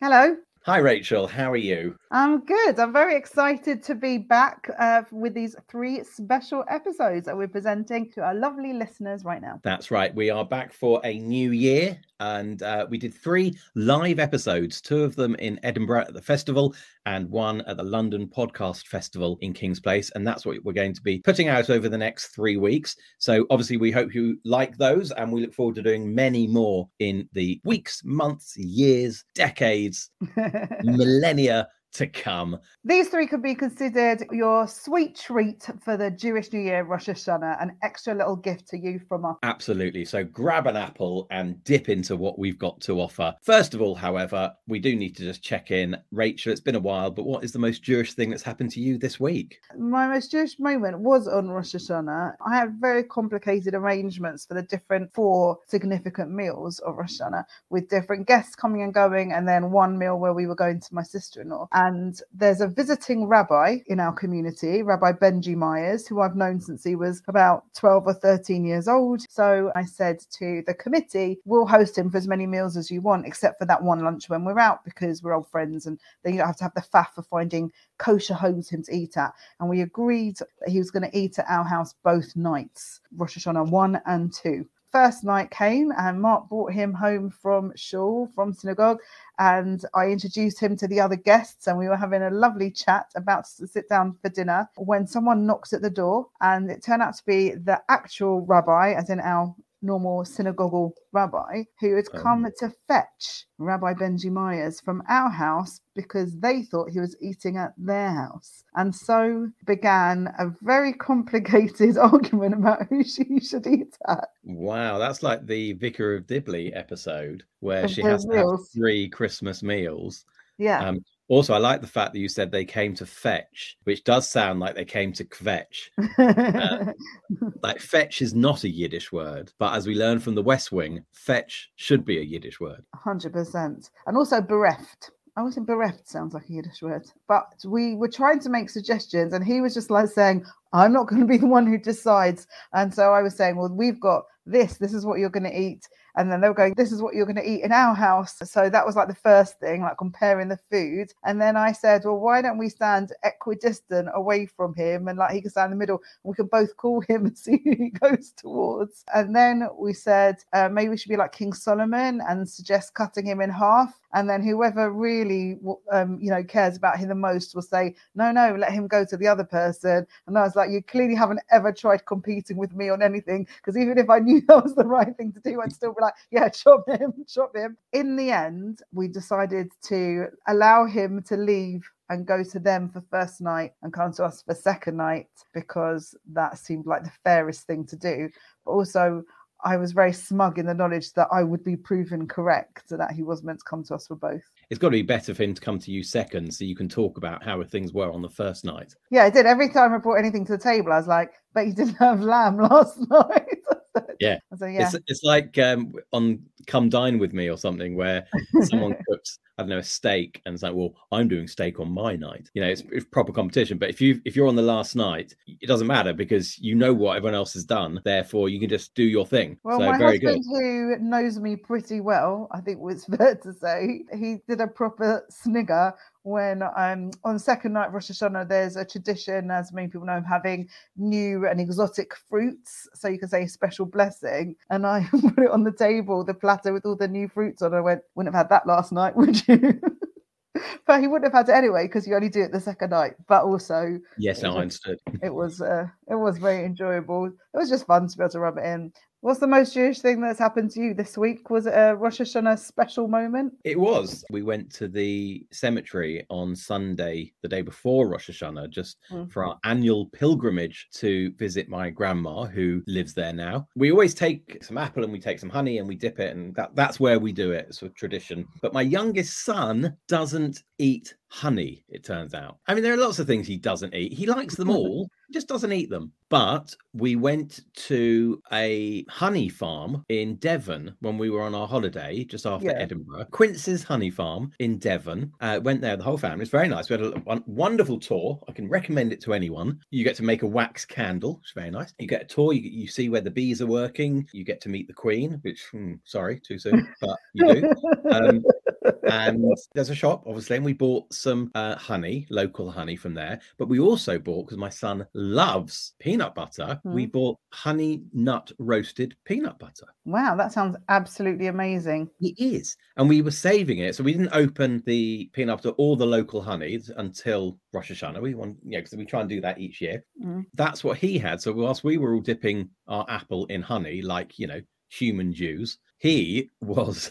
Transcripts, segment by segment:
Hello. Hi, Rachel. How are you? I'm good. I'm very excited to be back uh, with these three special episodes that we're presenting to our lovely listeners right now. That's right. We are back for a new year, and uh, we did three live episodes two of them in Edinburgh at the festival, and one at the London Podcast Festival in King's Place. And that's what we're going to be putting out over the next three weeks. So, obviously, we hope you like those, and we look forward to doing many more in the weeks, months, years, decades, millennia to come. These three could be considered your sweet treat for the Jewish New Year, Rosh Hashanah, an extra little gift to you from us. Absolutely. So grab an apple and dip into what we've got to offer. First of all, however, we do need to just check in. Rachel, it's been a while, but what is the most Jewish thing that's happened to you this week? My most Jewish moment was on Rosh Hashanah. I had very complicated arrangements for the different four significant meals of Rosh Hashanah with different guests coming and going, and then one meal where we were going to my sister in law. And there's a visiting rabbi in our community, Rabbi Benji Myers, who I've known since he was about 12 or 13 years old. So I said to the committee, we'll host him for as many meals as you want, except for that one lunch when we're out because we're old friends and then you don't have to have the faff of finding kosher homes for him to eat at. And we agreed that he was going to eat at our house both nights, Rosh Hashanah 1 and 2 first night came and Mark brought him home from shul, from synagogue, and I introduced him to the other guests and we were having a lovely chat about to sit down for dinner when someone knocks at the door and it turned out to be the actual rabbi, as in our normal synagogal rabbi who had come Oh. to fetch Rabbi Benji Myers from our house because they thought he was eating at their house. And so began a very complicated argument about who she should eat at. Wow, that's like the Vicar of Dibley episode where Of she has to have three Christmas meals. Yeah. Um, also, I like the fact that you said they came to fetch, which does sound like they came to kvetch. Uh, like fetch is not a Yiddish word, but as we learned from the West Wing, fetch should be a Yiddish word. Hundred percent, and also bereft. I always think bereft sounds like a Yiddish word, but we were trying to make suggestions, and he was just like saying, "I'm not going to be the one who decides." And so I was saying, "Well, we've got this. This is what you're going to eat." And then they were going, "This is what you're going to eat in our house." So that was like the first thing, like comparing the food. And then I said, "Well, why don't we stand equidistant away from him, and like he can stand in the middle, and we can both call him and see who he goes towards." And then we said, uh, maybe we should be like King Solomon and suggest cutting him in half. And then whoever really, um, you know, cares about him the most will say, no, no, let him go to the other person. And I was like, you clearly haven't ever tried competing with me on anything because even if I knew that was the right thing to do, I'd still like, yeah, chop him, chop him. In the end, we decided to allow him to leave and go to them for first night and come to us for second night because that seemed like the fairest thing to do. But also, I was very smug in the knowledge that I would be proven correct and that he was meant to come to us for both. It's got to be better for him to come to you second so you can talk about how things were on the first night. Yeah, I did. Every time I brought anything to the table, I was like, but you didn't have lamb last night." Yeah. So yeah, It's, it's like um, on Come Dine With Me or something where someone cooks, I don't know, a steak and it's like, well, I'm doing steak on my night. You know, it's, it's proper competition. But if you if you're on the last night, it doesn't matter because you know what everyone else has done. Therefore, you can just do your thing. Well, so my very good. husband, who knows me pretty well, I think was fair to say, he did a proper snigger when um on second night of Rosh Hashanah, there's a tradition, as many people know, of having new and exotic fruits. So you can say a special blessing. And I put it on the table, the platter with all the new fruits on. I went, wouldn't have had that last night, would you? but he wouldn't have had it anyway because you only do it the second night. But also, Yes, I understood. it was uh, it was very enjoyable. It was just fun to be able to rub it in. What's the most Jewish thing that's happened to you this week? Was it a Rosh Hashanah special moment? It was. We went to the cemetery on Sunday, the day before Rosh Hashanah, just Mm. for our annual pilgrimage to visit my grandma who lives there now. We always take some apple and we take some honey and we dip it, and that, that's where we do it. It's a tradition. But my youngest son doesn't eat honey, it turns out. I mean, there are lots of things he doesn't eat. He likes them all, just doesn't eat them. But we went to a honey farm in Devon when we were on our holiday just after Yeah. Edinburgh. Quince's Honey Farm in Devon. Uh, went there, the whole family. It's very nice. We had a won- wonderful tour. I can recommend it to anyone. You get to make a wax candle, which is very nice. You get a tour. You, you see where the bees are working. You get to meet the queen, which, hmm, sorry, too soon, but you do. Um, and there's a shop, obviously, and we bought some uh, honey, local honey from there. But we also bought, because my son loves peanut butter, we Mm. bought honey nut roasted peanut butter. Wow, that sounds absolutely amazing. It is. And we were saving it. So we didn't open the peanut butter or the local honey until Rosh Hashanah. We want, you know, because we try and do that each year. Mm. That's what he had. So whilst we were all dipping our apple in honey, like, you know, human Jews, he was,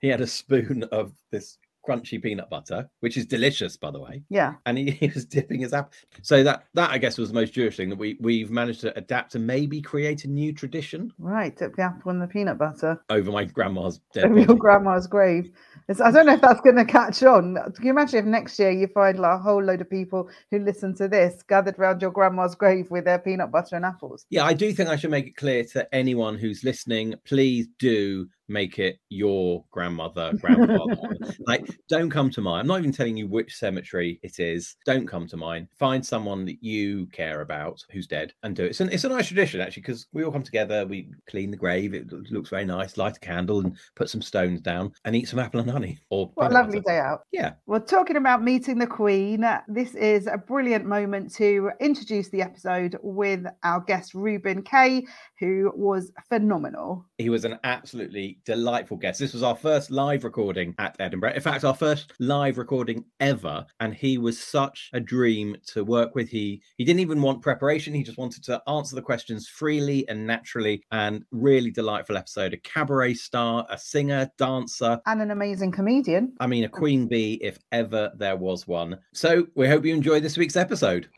he had a spoon of this crunchy peanut butter, which is delicious, by the way. Yeah. And he, he was dipping his apple. So that, that I guess was the most Jewish thing that we, we've managed to adapt and maybe create a new tradition Right. Dip the apple in the peanut butter over my grandma's dead over your grandma's grave. It's, I don't know if that's going to catch on. Can you imagine if next year you find like a whole load of people who listen to this gathered around your grandma's grave with their peanut butter and apples? Yeah, I do think I should make it clear to anyone who's listening, please do make it your grandmother, grandfather. like, don't come to mine. I'm not even telling you which cemetery it is. Don't come to mine. Find someone that you care about who's dead and do it. It's, an, it's a nice tradition, actually, because we all come together, we clean the grave, it looks very nice, light a candle and put some stones down and eat some apple and honey. Or What a lovely butter. day out. Yeah. Well, talking about meeting the Queen, this is a brilliant moment to introduce the episode with our guest, Reuben Kaye, who was phenomenal. He was an absolutely delightful guest. This was our first live recording at Edinburgh. In fact, our first live recording ever. And he was such a dream to work with. He he didn't even want preparation. He just wanted to answer the questions freely and naturally. And really delightful episode. A cabaret star, a singer, dancer. And an amazing comedian. I mean, a queen bee, if ever there was one. So we hope you enjoy this week's episode.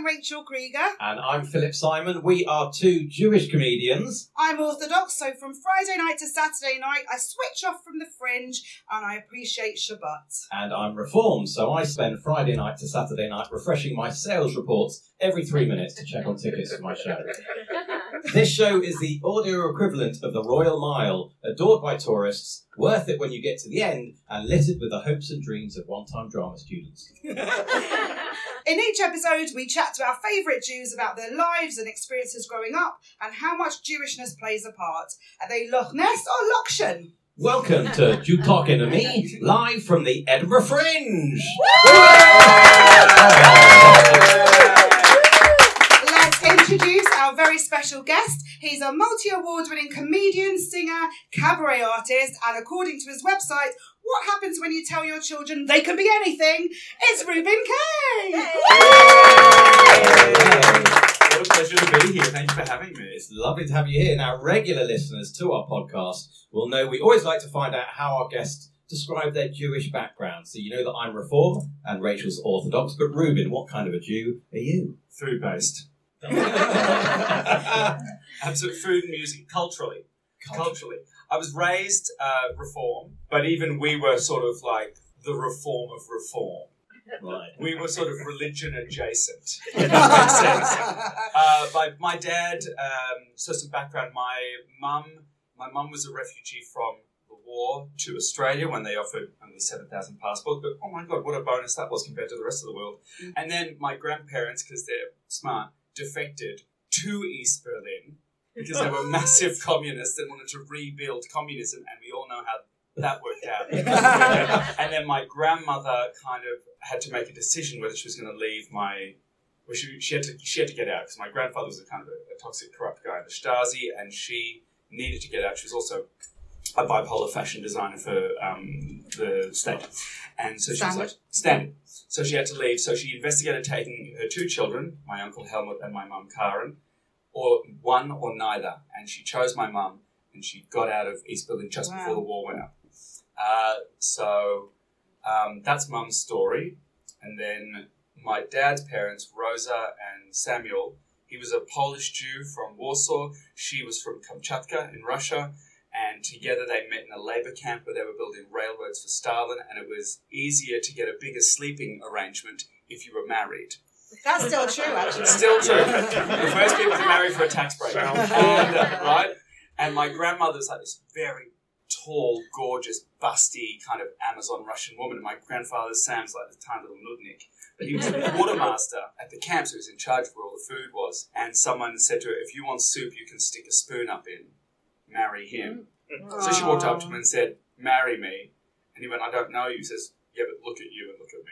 I'm Rachel Creeger. And I'm Philip Simon. We are two Jewish comedians. I'm Orthodox, so from Friday night to Saturday night, I switch off from the fringe and I appreciate Shabbat. and I'm reformed, so I spend Friday night to Saturday night refreshing my sales reports every three minutes to check on tickets for my show. This show is the audio equivalent of the Royal Mile, adored by tourists, worth it when you get to the end, and littered with the hopes and dreams of one time drama students. In each episode, we chat to our favourite Jews about their lives and experiences growing up and how much Jewishness plays a part. Are they Loch Ness or Lokshan? Welcome to Jew Talking to Me, live from the Edinburgh Fringe. Let's introduce our very special guest. He's a multi award winning comedian, singer, cabaret artist, and according to his website, what happens when you tell your children they can be anything? It's Reuben Kaye! What a pleasure to be here. Thank you for having me. It's lovely to have you here. Now, regular listeners to our podcast will know we always like to find out how our guests describe their Jewish background. So you know that I'm Reform and Rachel's Orthodox, but Reuben, what kind of a Jew are you? Food based. Absolute food and music, culturally. Culturally. I was raised uh, reform, but even we were sort of like the reform of reform. Right. We were sort of religion adjacent. If that makes sense. Uh, my, my dad, um, so some background, my mum, my mum was a refugee from the war to Australia when they offered only 7,000 passports, but oh my god, what a bonus that was compared to the rest of the world. And then my grandparents, because they're smart, defected to East Berlin because they were massive communists and wanted to rebuild communism, and we all know how that worked out. and then my grandmother kind of had to make a decision whether she was going to leave my. Well, she, she had to she had to get out because my grandfather was a kind of a, a toxic, corrupt guy in the Stasi, and she needed to get out. She was also a bipolar fashion designer for um, the state, and so she was Standard. like standard. So she had to leave. So she investigated taking her two children, my uncle Helmut and my mum Karen, or one or neither, and she chose my mum, and she got out of East Berlin just before the war went up. Uh, so um, that's mum's story. And then my dad's parents, Rosa and Samuel, he was a Polish Jew from Warsaw. She was from Kamchatka in Russia. And together they met in a labor camp where they were building railroads for Stalin. And it was easier to get a bigger sleeping arrangement if you were married. That's still true, actually. Still true. the first people to marry for a tax break. And, uh, right? And my grandmother's like this very tall, gorgeous, busty kind of Amazon Russian woman. And my grandfather Sam's like this tiny little nudnik. But he was a quartermaster at the camp, so he was in charge of where all the food was. And someone said to her, if you want soup you can stick a spoon up in, marry him. So she walked up to him and said, marry me. And he went, I don't know you. He says, yeah, but look at you and look at me.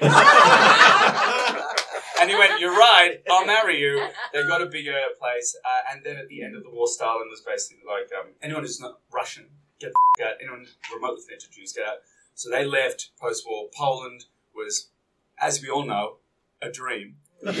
and he went, you're right, I'll marry you. They got a bigger place. Uh, and then at the end of the war, Stalin was basically like, um, anyone who's not Russian, get the f- out. Anyone remotely connected to Jews, get out. So they left post-war. Poland was, as we all know, a dream. um,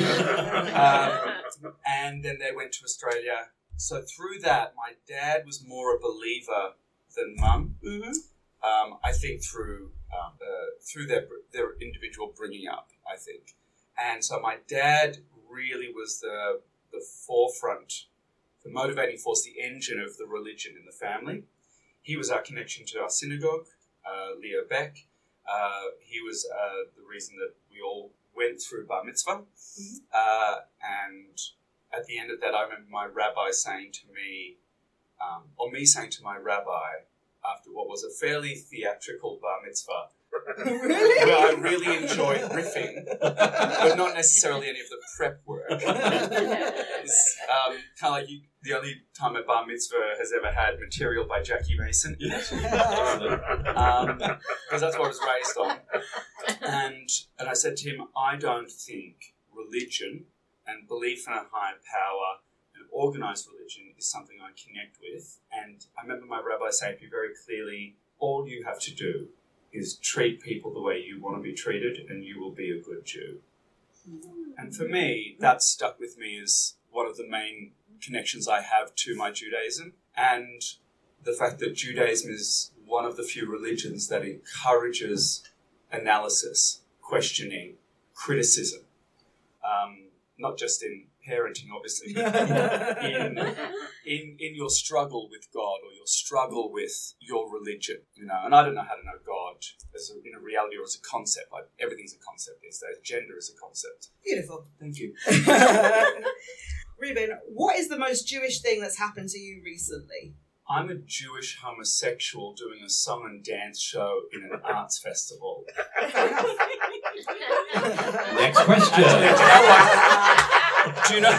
and then they went to Australia. So through that, my dad was more a believer than mum. Mhm. Um, I think through um, uh, through their their individual bringing up. I think, and so my dad really was the the forefront, the motivating force, the engine of the religion in the family. He was our connection to our synagogue, uh, Leo Baeck. Uh, he was uh, the reason that we all went through bar mitzvah. Uh, and at the end of that, I remember my rabbi saying to me, um, or me saying to my rabbi, after what was a fairly theatrical bar mitzvah, really? where I really enjoyed riffing, but not necessarily any of the prep work. It's um, kind of like you, the only time a bar mitzvah has ever had material by Jackie Mason in it, because that's what I was raised on. And and I said to him, I don't think religion and belief in a higher power and organized religion is something I connect with. And I remember my rabbi saying to me very clearly, all you have to do is treat people the way you want to be treated, and you will be a good Jew. And for me, that stuck with me as one of the main connections I have to my Judaism, and the fact that Judaism is one of the few religions that encourages analysis, questioning, criticism, um, not just in parenting, obviously, in in in your struggle with God or your struggle with your religion, you know. And I don't know how to know God as a, in a reality or as a concept. Like everything's a concept these days. Gender is a concept. Beautiful. Thank you. Reuben, what is the most Jewish thing that's happened to you recently? I'm a Jewish homosexual doing a song and dance show in an arts festival. Next question. Do you know?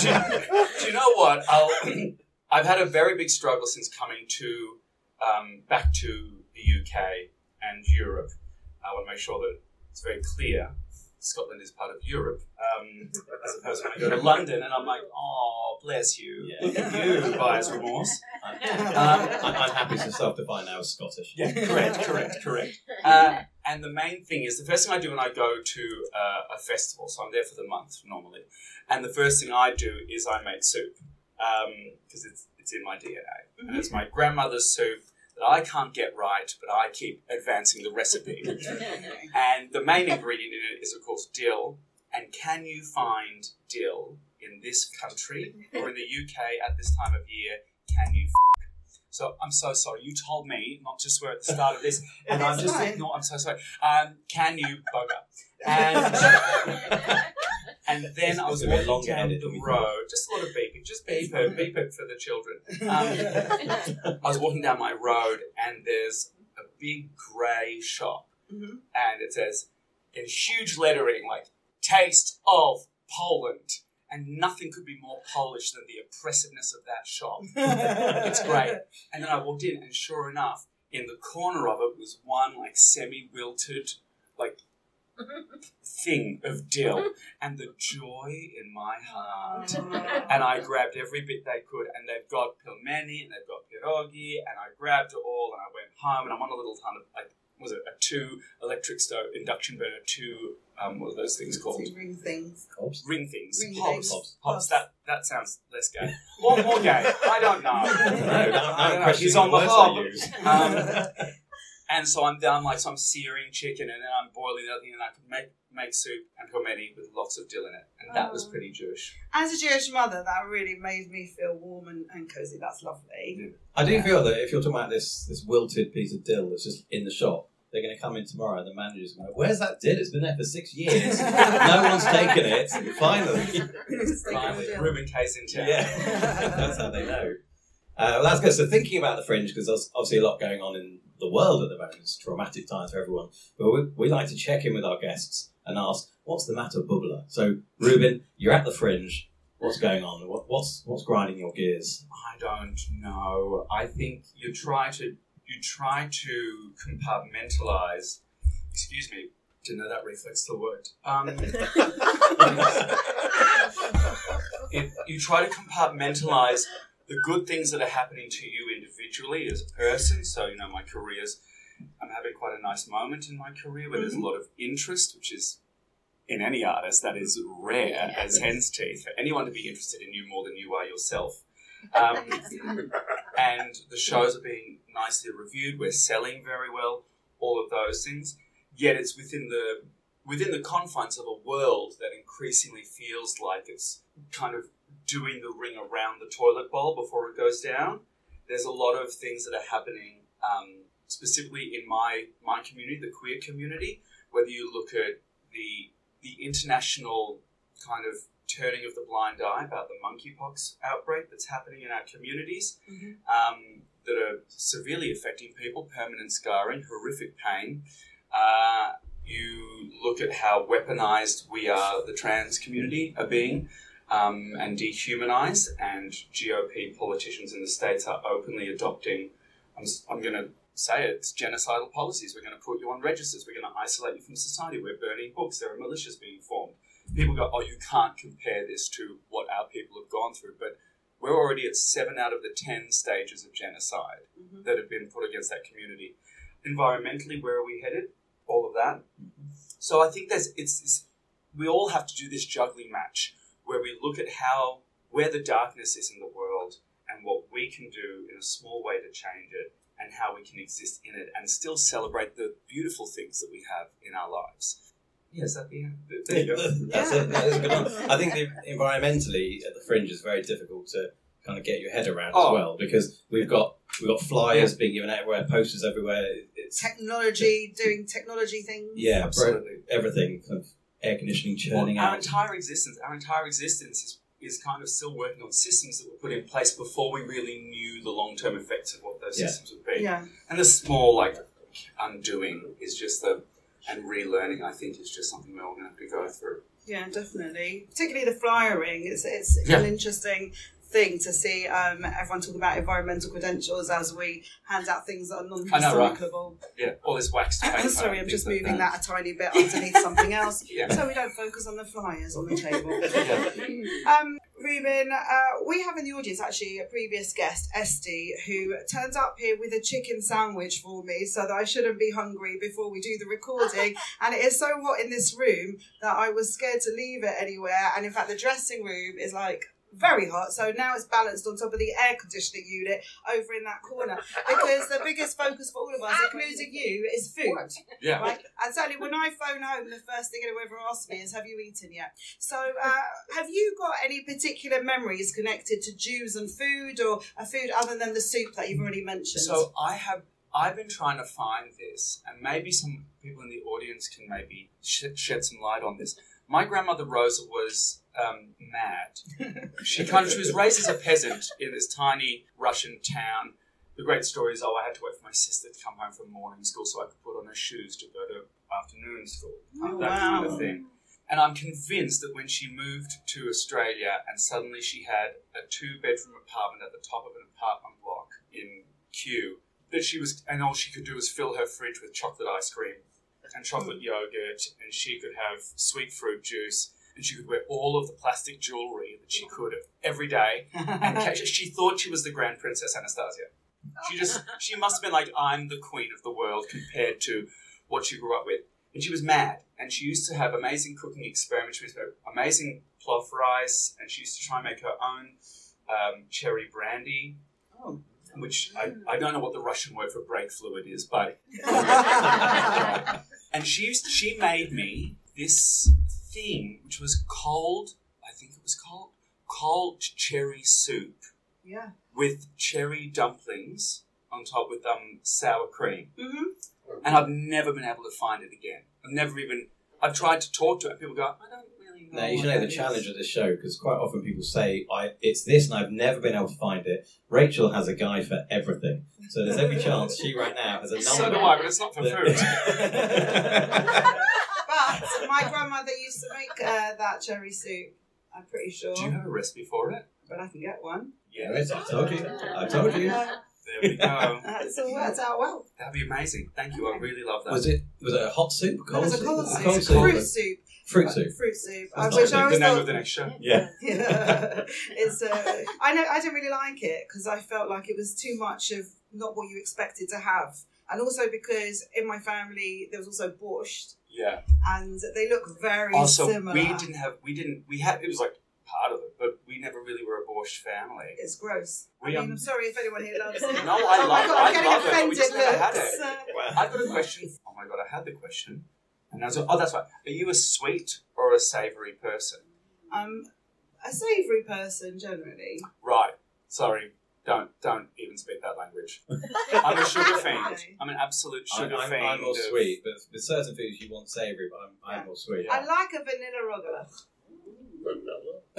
Do you, do you know what? I'll, I've had a very big struggle since coming to um, back to the UK and Europe. I want to make sure that it's very clear. Scotland is part of Europe, um, as opposed to when I go to London and I'm like, oh, bless you, Yeah. look at you, buyer's remorse. I'm, I'm happy to self-define now as Scottish. Yeah, correct, correct, correct. Uh, and the main thing is the first thing I do when I go to uh, a festival, so I'm there for the month normally, and the first thing I do is I make soup because it's it's in my DNA, and it's my grandmother's soup that I can't get right, but I keep advancing the recipe. and the main ingredient in it is, of course, dill. And can you find dill in this country or in the UK at this time of year? Can you? F- so I'm so sorry. You told me not to swear at the start of this, and I'm just fine. no. I'm so sorry. Um, can you bugger? And and then I was a bit walking longer down the than road. Just a lot of beeping. Just beep it, beep it for the children. Um, I was walking down my road and there's a big grey shop Mhm. and it says in huge lettering like taste of Poland and nothing could be more Polish than the oppressiveness of that shop. It's great. And then I walked in and sure enough in the corner of it was one like semi-wilted like thing of dill and the joy in my heart and I grabbed every bit they could, and they've got pelmeni and they've got pierogi, and I grabbed it all, and I went home, and I'm on a little kind of like was it a two electric stove induction burner, two um, what are those things called? Two ring things. Hobbs? Ring things, Ring hobs, things. hobs. Hobs. That that sounds less gay, or more gay. I don't know. No, now, I don't now know. He's on the the hob. I use. Um, and so I'm down like some searing chicken, and then I'm boiling the other thing, and I could make make soup and pomeni with lots of dill in it, and that was Oh. pretty Jewish. As a Jewish mother, that really made me feel warm and, and cozy. That's lovely. I do feel that if you're talking about this this wilted piece of dill that's just in the shop, they're going to come in tomorrow, and the manager's going, to go, "Where's that dill? It's been there for six years. no one's taken it. Finally, Finally, Reuben Kaye's in town. yeah, that's how they know." Uh, well, that's good. So thinking about the fringe, because there's obviously a lot going on in the world at the moment. It's traumatic times for everyone. But we, we like to check in with our guests and ask, "What's the matter, bubbler?" So, Reuben, you're at the fringe. What's going on? What, what's what's grinding your gears? I don't know. I think you try to you try to compartmentalize. Excuse me. Didn't know that reflex still worked. Um, it, you try to compartmentalize the good things that are happening to you individually as a person. So, you know, my career's, I'm having quite a nice moment in my career where there's a lot of interest, which is in any artist, that is rare as hen's teeth for anyone to be interested in you more than you are yourself. Um, and the shows are being nicely reviewed. We're selling very well. All of those things. Yet it's within the within the confines of a world that increasingly feels like it's kind of doing the ring around the toilet bowl before it goes down. There's a lot of things that are happening, um, specifically in my my community, the queer community. Whether you look at the the international kind of turning of the blind eye about the monkeypox outbreak that's happening in our communities um, that are severely affecting people, permanent scarring, horrific pain. Uh, you look at how weaponized we are, the trans community are being, um, and dehumanized, and GOP politicians in the States are openly adopting, I'm, I'm going to say it's genocidal policies. We're going to put you on registers. We're going to isolate you from society. We're burning books. There are militias being formed. People go, oh, you can't compare this to what our people have gone through. But we're already at seven out of the ten stages of genocide mm-hmm. that have been put against that community. Environmentally, where are we headed? All of that. Mm-hmm. So I think there's it's, it's we all have to do this juggling match where we look at how where the darkness is in the world and what we can do in a small way to change it and how we can exist in it and still celebrate the beautiful things that we have in our lives. Yes, at the end. There you go. That's a, that is a good one. I think the, environmentally at the fringe is very difficult to kind of get your head around Oh. as well because we've got we've got flyers being given everywhere, posters everywhere. It's Technology, doing technology things. yeah, Absolutely. everything kind of air conditioning churning Well, our out. entire existence, our entire existence is, is kind of still working on systems that were put in place before we really knew the long term effects of what those Yeah. systems would be. Yeah. And the small like undoing is just the and relearning. I think is just something we're all going to have to go through. Yeah, definitely. Particularly the flyering. It's it's Yeah. an interesting thing to see um, everyone talk about environmental credentials as we hand out things that are know, right? non-recyclable. Yeah, all this wax paint. Sorry, I'm just moving that a tiny bit underneath something else, Yeah. so we don't focus on the flyers on the table. Yeah. Um, Reuben, uh, we have in the audience actually a previous guest, Esty, who turns up here with a chicken sandwich for me so that I shouldn't be hungry before we do the recording. and it is so hot in this room that I was scared to leave it anywhere. And in fact, the dressing room is like very hot. So now it's balanced on top of the air conditioning unit over in that corner because the biggest focus for all of us, including you, is food. Yeah. Right? And certainly when I phone home, the first thing anyone ever asks me is, Have you eaten yet? So, uh, have you got any particular memories connected to Jews and food or a food other than the soup that you've already mentioned? So I have. I've been trying to find this, and maybe some people in the audience can maybe sh- shed some light on this. My grandmother Rosa was um, mad. She kind of she was raised as a peasant in this tiny Russian town. The great story is, oh, I had to wait for my sister to come home from morning school so I could put on her shoes to go to afternoon school. Oh, that kind of thing. And I'm convinced that when she moved to Australia and suddenly she had a two bedroom apartment at the top of an apartment block in Kew, that she was, and all she could do was fill her fridge with chocolate ice cream and chocolate yogurt, and she could have sweet fruit juice, and she could wear all of the plastic jewelry that she could every day. And she thought she was the Grand Princess Anastasia. She just, she must have been like, I'm the queen of the world compared to what she grew up with. And she was mad. And she used to have amazing cooking experiments. She used to have amazing plough rice. And she used to try and make her own um, cherry brandy, Oh. which I, I don't know what the Russian word for brake fluid is, but. and she, used, she made me this thing, which was cold, I think it was called, cold cherry soup yeah. with cherry dumplings on top with um sour cream, hmm and I've never been able to find it again. I've never even. I've tried to talk to it, and people go, "I don't really know." Now, you should know the challenge of this show because quite often people say, I, it's this and I've never been able to find it. Rachel has a guide for everything. So there's every chance she right now has a number. So do I, but it's not for food. that- my grandmother used to make uh, that cherry soup. I'm pretty sure, Do you have a recipe for it? but I can get one. Yeah, it is, I told you. I told you. There we go. That's all worked out well. That'd be amazing. Thank you. I really love that. Was it was it a hot soup? It was a cold A soup, cold fruit soup, Fruit soup. fruit soup. That's which not I the name thought of the next show? Yeah. Yeah, it's. Uh, I know. I didn't really like it because I felt like it was too much of not what you expected to have, and also because in my family there was also borscht, Yeah. and they look very Also, similar. we didn't have. We didn't. We had. It was like part of it, but we never really were a borscht family. It's gross. We, I um, mean, I'm sorry if anyone here loves it. No, I oh love- God, I I'm getting love it, we offended just never had looks. it. Uh, I've got a question. Oh my god, I had the question. And I was like, oh, that's right. Are you a sweet or a savoury person? I'm a savoury person generally. Right. Sorry. Don't don't even speak that language. I'm a sugar fiend. I'm an absolute I'm, sugar I'm, fiend. I'm more of- sweet, but with certain foods you want savoury, but I'm, I'm Yeah. more sweet. I like a vanilla rogala.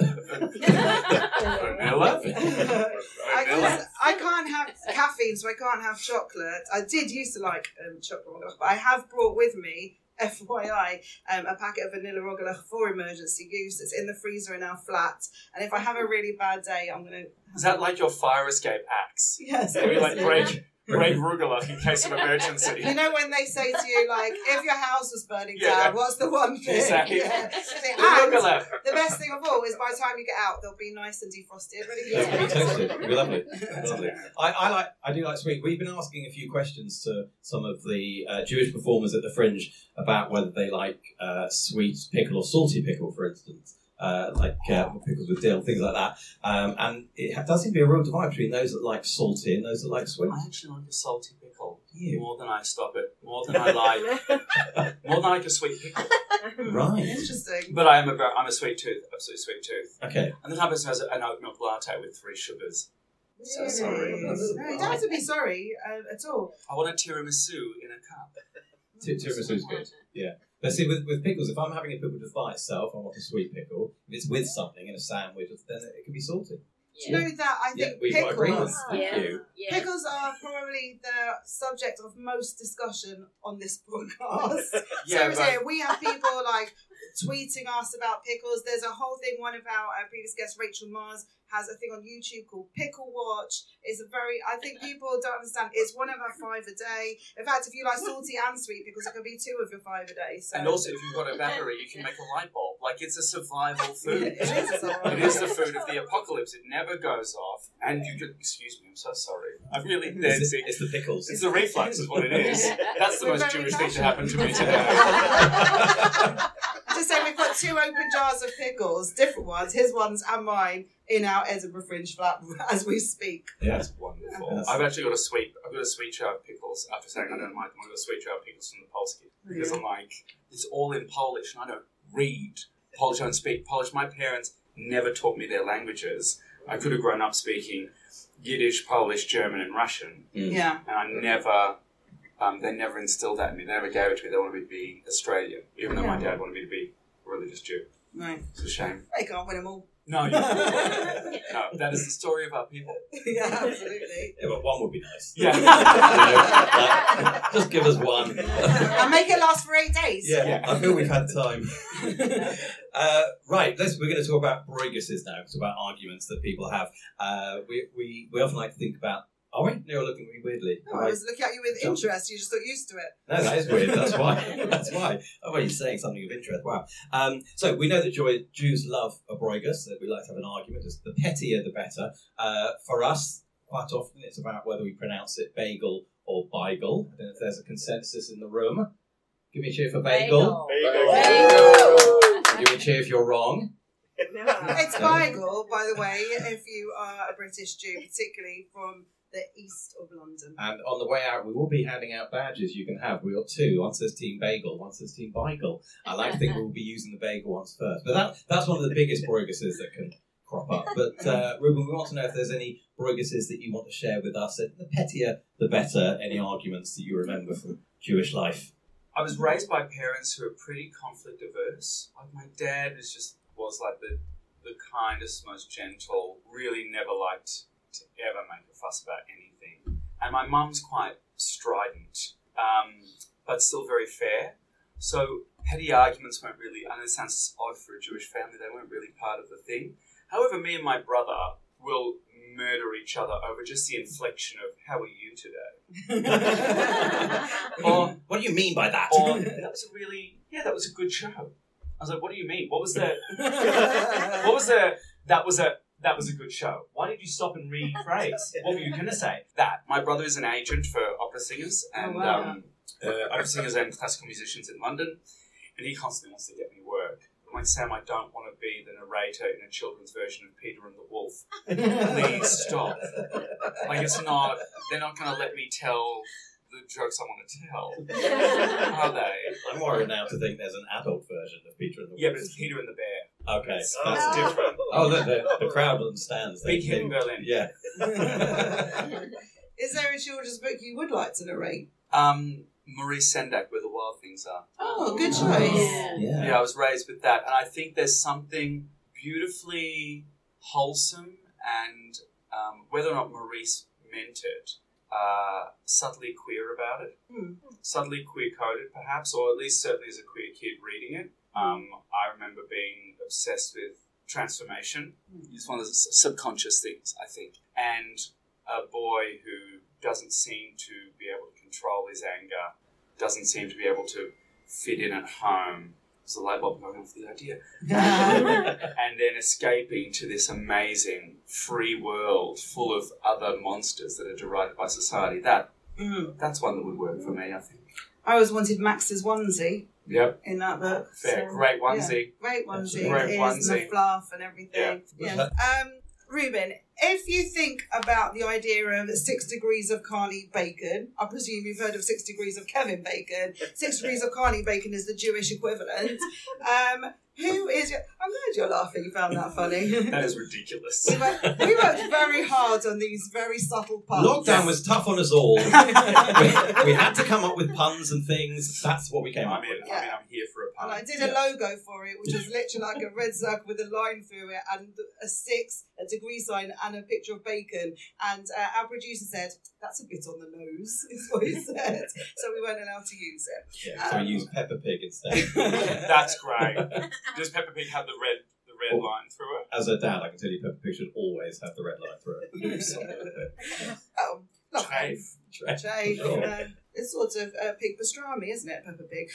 Vanilla? I, Vanilla? just- I can't have caffeine, so I can't have chocolate. I did used to like um, chocolate but I have brought with me, FYI, um, a packet of vanilla rogala for emergency use. It's in the freezer in our flat, and if I have a really bad day, I'm gonna. Is that like your fire escape axe? Yes. Like break break rugula in case of emergency. You know when they say to you, like, if your house was burning Yeah. down, what's the one thing? Exactly. Yeah. The And rugula. the best thing of all is by the time you get out, they'll be nice and defrosted, ready for you Yeah, to eat. toasted. It'd be lovely. That's Lovely. it. I, I like. I do like sweet. We've been asking a few questions to some of the uh, Jewish performers at the Fringe about whether they like uh, sweet pickle or salty pickle, for instance, uh, like uh, pickles with dill, things like that. Um, and it does seem to be a real divide between those that like salty and those that like sweet. I actually like a salty pickle You more than I stop it. More than I like. more than I like a sweet pickle. right? Interesting. But I am a ver- I'm a sweet tooth, absolute sweet tooth. Okay. And the type of person who has an oat milk latte with three sugars. So sorry. No, you don't have to be sorry uh, at all. I want a tiramisu in a cup. Tiramisu is good. Yeah. But see, with, with pickles, if I'm having a pickle just by itself, I want a sweet pickle. If it's with something in a sandwich, then it can be salty. Do you know that I Yeah, think we I agree with. pickles, Thank Yeah. you. Yeah. pickles are probably the subject of most discussion on this podcast. Yeah, Seriously, but we have people like tweeting us about pickles. There's a whole thing. One of our uh, previous guests, Rachel Mars, has a thing on YouTube called Pickle Watch. It's a very, I think people don't understand. It's one of our five a day. In fact, if you like salty and sweet because it can be two of your five a day. So. and also, if you've got a battery, you can make a light bulb. Like it's a survival food. it is a survival. It is the food of the apocalypse. It never goes off. And you can, excuse me, I'm so sorry. I really, It's, it's, the- it's the pickles. it's the reflux, is what it is. That's the We're most very Jewish thing to happen to me today. Just say we've got two open jars of pickles, different ones, his ones and mine, in our Edinburgh Fringe flat as we speak. Yeah. That's wonderful. Yes. I've actually got a sweet. I've got a sweet jar of pickles. After saying I don't like them, I've got a sweet jar of pickles from the Polski because I'm like, it's all in Polish, and I don't read Polish. I don't speak Polish. My parents never taught me their languages. I could have grown up speaking Yiddish, Polish, German, and Russian, Mm. Yeah. and I never. Um, they never instilled that in me. They never gave it to me. They wanted me to be Australian, even though my dad wanted me to be a religious Jew. No. It's a shame. They can't win them all. No, you, no, that is the story of our people. yeah, absolutely. Yeah, but one would be nice. Yeah. You know, like, just give us one. and make it last for eight days. Yeah, Yeah. I feel we've had time. uh, right, let's, we're going to talk about broiguses now. It's about arguments that people have. Uh, we, we, we often like to think about. Are we? You're looking at me weirdly. No, I was looking at you with Jump. interest. You just got used to it. No, that is weird. That's why. That's why. Oh, well, you're saying something of interest. Wow. Um, so we know that Joy, Jews love a broigus. That we like to have an argument. It's the pettier, the better. Uh, for us, quite often it's about whether we pronounce it bagel or beigel. I don't know if there's a consensus in the room. Give me a cheer for bagel. Give me a cheer if you're wrong. It's Beigel, by the way, if you are a British Jew, particularly from the east of London. And on the way out, we will be handing out badges you can have. We've got two. One says Team Bagel, one says Team Bagel. I like to think we'll be using the bagel ones first. But that, that's one of the biggest broiguses that can crop up. But, uh, Reuben, we want to know if there's any broiguses that you want to share with us? The pettier, the better. Any arguments that you remember from Jewish life? I was raised by parents who are pretty conflict averse. Like my dad is just was like the the kindest, most gentle. Really never liked to ever make a fuss about anything. And my mum's quite strident, um, but still very fair. So petty arguments weren't really. I know it sounds odd for a Jewish family. They weren't really part of the thing. However, me and my brother will murder each other over just the inflection of "How are you today?" or What do you mean by that? or that was a really yeah, that was a good show. I was like, what do you mean? What was the what was the that was a that was a good show. Why did you stop and rephrase? What were you gonna say? That my brother is an agent for opera singers and wow. um, uh, opera singers and classical musicians in London, and he constantly wants to get me work. I'm like, Sam, I don't want to be the narrator in a children's version of Peter and the Wolf. Please stop. Like, it's not. They're not going to let me tell the jokes I want to tell, are they? I'm worried now to think there's an adult version of Peter and the Wolf. Yeah, but it's Peter and the Bear. Okay, That's that's Oh. different. Oh, look, the, the crowd understands. They Big hit in Berlin. Yeah. Is there a children's book you would like to narrate? Um, Maurice Sendak, Where the Wild Things Are. Oh, good choice. Yeah. Yeah. Yeah, I was raised with that, and I think there's something beautifully wholesome and um, whether or not Maurice meant it, uh, subtly queer about it, Hmm. subtly queer coded perhaps, or at least certainly as a queer kid reading it. Um, I remember being obsessed with transformation. It's one of the subconscious things, I think. And a boy who doesn't seem to be able to control his anger, doesn't seem to be able to fit in at home. It's the light bulb going off the idea. and then escaping to this amazing free world full of other monsters that are derided by society. That Mm. that's one that would work for me, I think. I always wanted Max's onesie Yep, in that book. fair, so- great onesie. Great onesie. Great It is, onesie. The fluff and everything. Yeah. Yeah. Um, Reuben, if you think about the idea of six degrees of Carney bacon, I presume you've heard of six degrees of Kevin Bacon. Six degrees of Carney bacon is the Jewish equivalent. Um, who is your, I'm glad you're laughing. You found that funny. That is ridiculous. we, worked, we worked very hard on these very subtle puns. Lockdown was tough on us all. we, we had to come up with puns and things. That's what we came I up mean, with. I mean, I'm here for a And pun. I did a logo for it, which was literally like a red circle with a line through it and a six, a degree sign, and a picture of bacon. And uh, our producer said, That's a bit on the nose, is what he said. so we weren't allowed to use it. Yeah, so we used Peppa Pig instead. That's great. Does Peppa Pig have the red the red Oh. line through it? As a dad, I can tell you Peppa Pig should always have the red line through it. Oh, lovely. Trave. Jay, Sure. uh, it's sort of uh, pig pastrami, isn't it, Peppa Pig?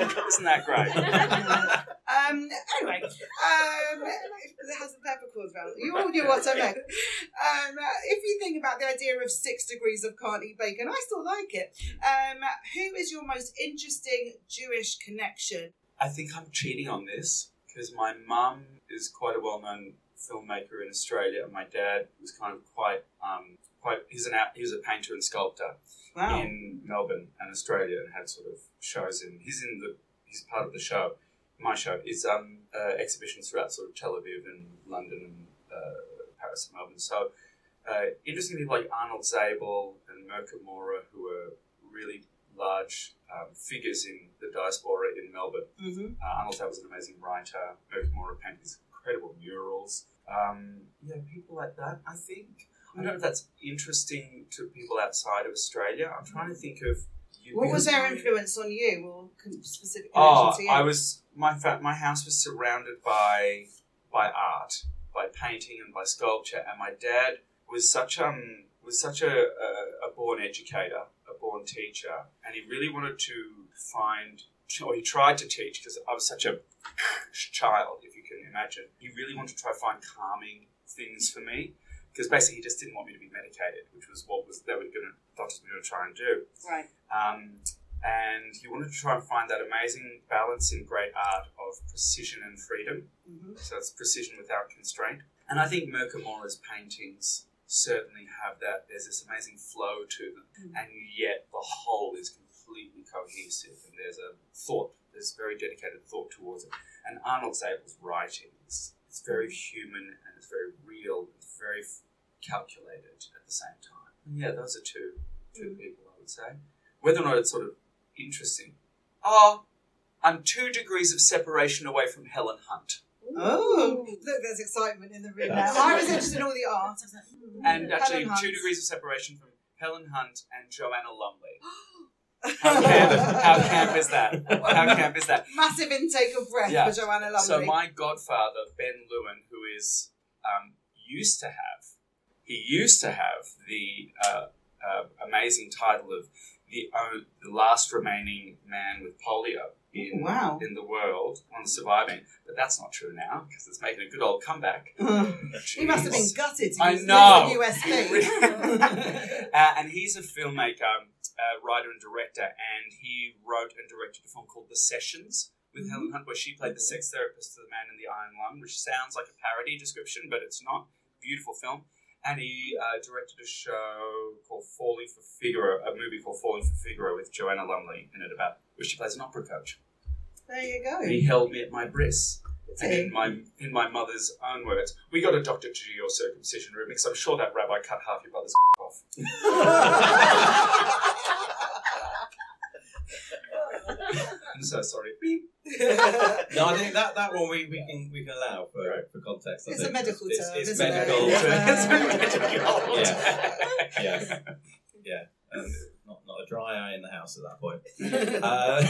Isn't that great? um, anyway, um, it has the peppercorns around. You all knew what I meant. Um, if you think about the idea of six degrees of can't eat bacon, I still like it. Um, who is your most interesting Jewish connection? I think I'm cheating on this because my mum is quite a well-known filmmaker in Australia, and my dad was kind of quite, um, quite. He's an out, he was a painter and sculptor Wow. in Melbourne and Australia, and had sort of shows in. He's in the. He's part of the show. My show is um, uh, exhibitions throughout sort of Tel Aviv and London and uh, Paris and Melbourne. So uh, interesting people like Arnold Zable and Mirka Mora, who are really large um, figures in the diaspora in Melbourne. Mm-hmm. Uh, Arnold Zable was an amazing writer. Mirka Mora painted these incredible murals. Um, yeah, people like that. I think I don't know if that's interesting to people outside of Australia. I'm trying to think of. You What was their influence on you, or specific Oh. I was my fa- my house was surrounded by by art, by painting and by sculpture, and my dad was such um was such a, a, a born educator, born teacher, and he really wanted to find, or he tried to teach because I was such a child, if you can imagine. He really wanted to try to find calming things for me. Because basically, he just didn't want me to be medicated, which was what was they were going to doctors were going to try and do. right. Um, and he wanted to try and find that amazing balance in great art of precision and freedom. Mm-hmm. So it's precision without constraint. And I think Mirka Mora's paintings certainly have that. There's this amazing flow to them, Mm. and yet the whole is completely cohesive. And there's a thought, there's very dedicated thought towards it. And Arnold Zable's writing is it's very human and it's very real. It's very f- calculated at the same time. And yeah, those are two two people I would say. Whether or not it's sort of interesting. Oh, I'm two degrees of separation away from Helen Hunt. Oh, look, there's excitement in the room now. I was interested in all the art. I was like, And actually, Helen two Hunt. degrees of separation from Helen Hunt and Joanna Lumley. How camp, how camp is that? How camp is that? Massive intake of breath Yeah. for Joanna Lumley. So my godfather Ben Lewin, who is um, used to have, he used to have the uh, uh, amazing title of the, o- the last remaining man with polio in Wow. in the world, on surviving. But that's not true now because it's making a good old comeback. he must have been gutted I know. this as a USP. uh, and he's a filmmaker, uh, writer, and director, and he wrote and directed a film called The Sessions with Helen Hunt, where she played the sex therapist to the man in the iron lung, which sounds like a parody description, but it's not. Beautiful film. And he uh, directed a show called Falling for Figaro, a movie called Falling for Figaro with Joanna Lumley in it about where she plays an opera coach. there you go. And he held me at my breasts. And in my in my mother's own words, we got a doctor to do your circumcision, Reuben, because I'm sure that rabbi cut half your brother's off. I'm so sorry. Beep. No, I think that, that one we, we can we can allow for, Right. for context. I It's a medical it's, term, It's isn't it? medical. Yeah. It's medical. Yeah. Yeah, and not not a dry eye in the house at that point. Uh,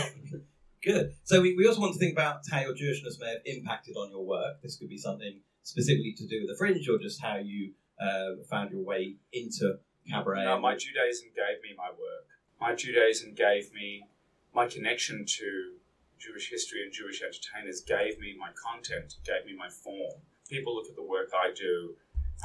good. So we, we also want to think about how your Jewishness may have impacted on your work. This could be something specifically to do with the fringe, or just how you uh, found your way into cabaret. No, my Judaism gave me my work. My Judaism gave me my connection to Jewish history and Jewish entertainers, gave me my content, gave me my form. People look at the work I do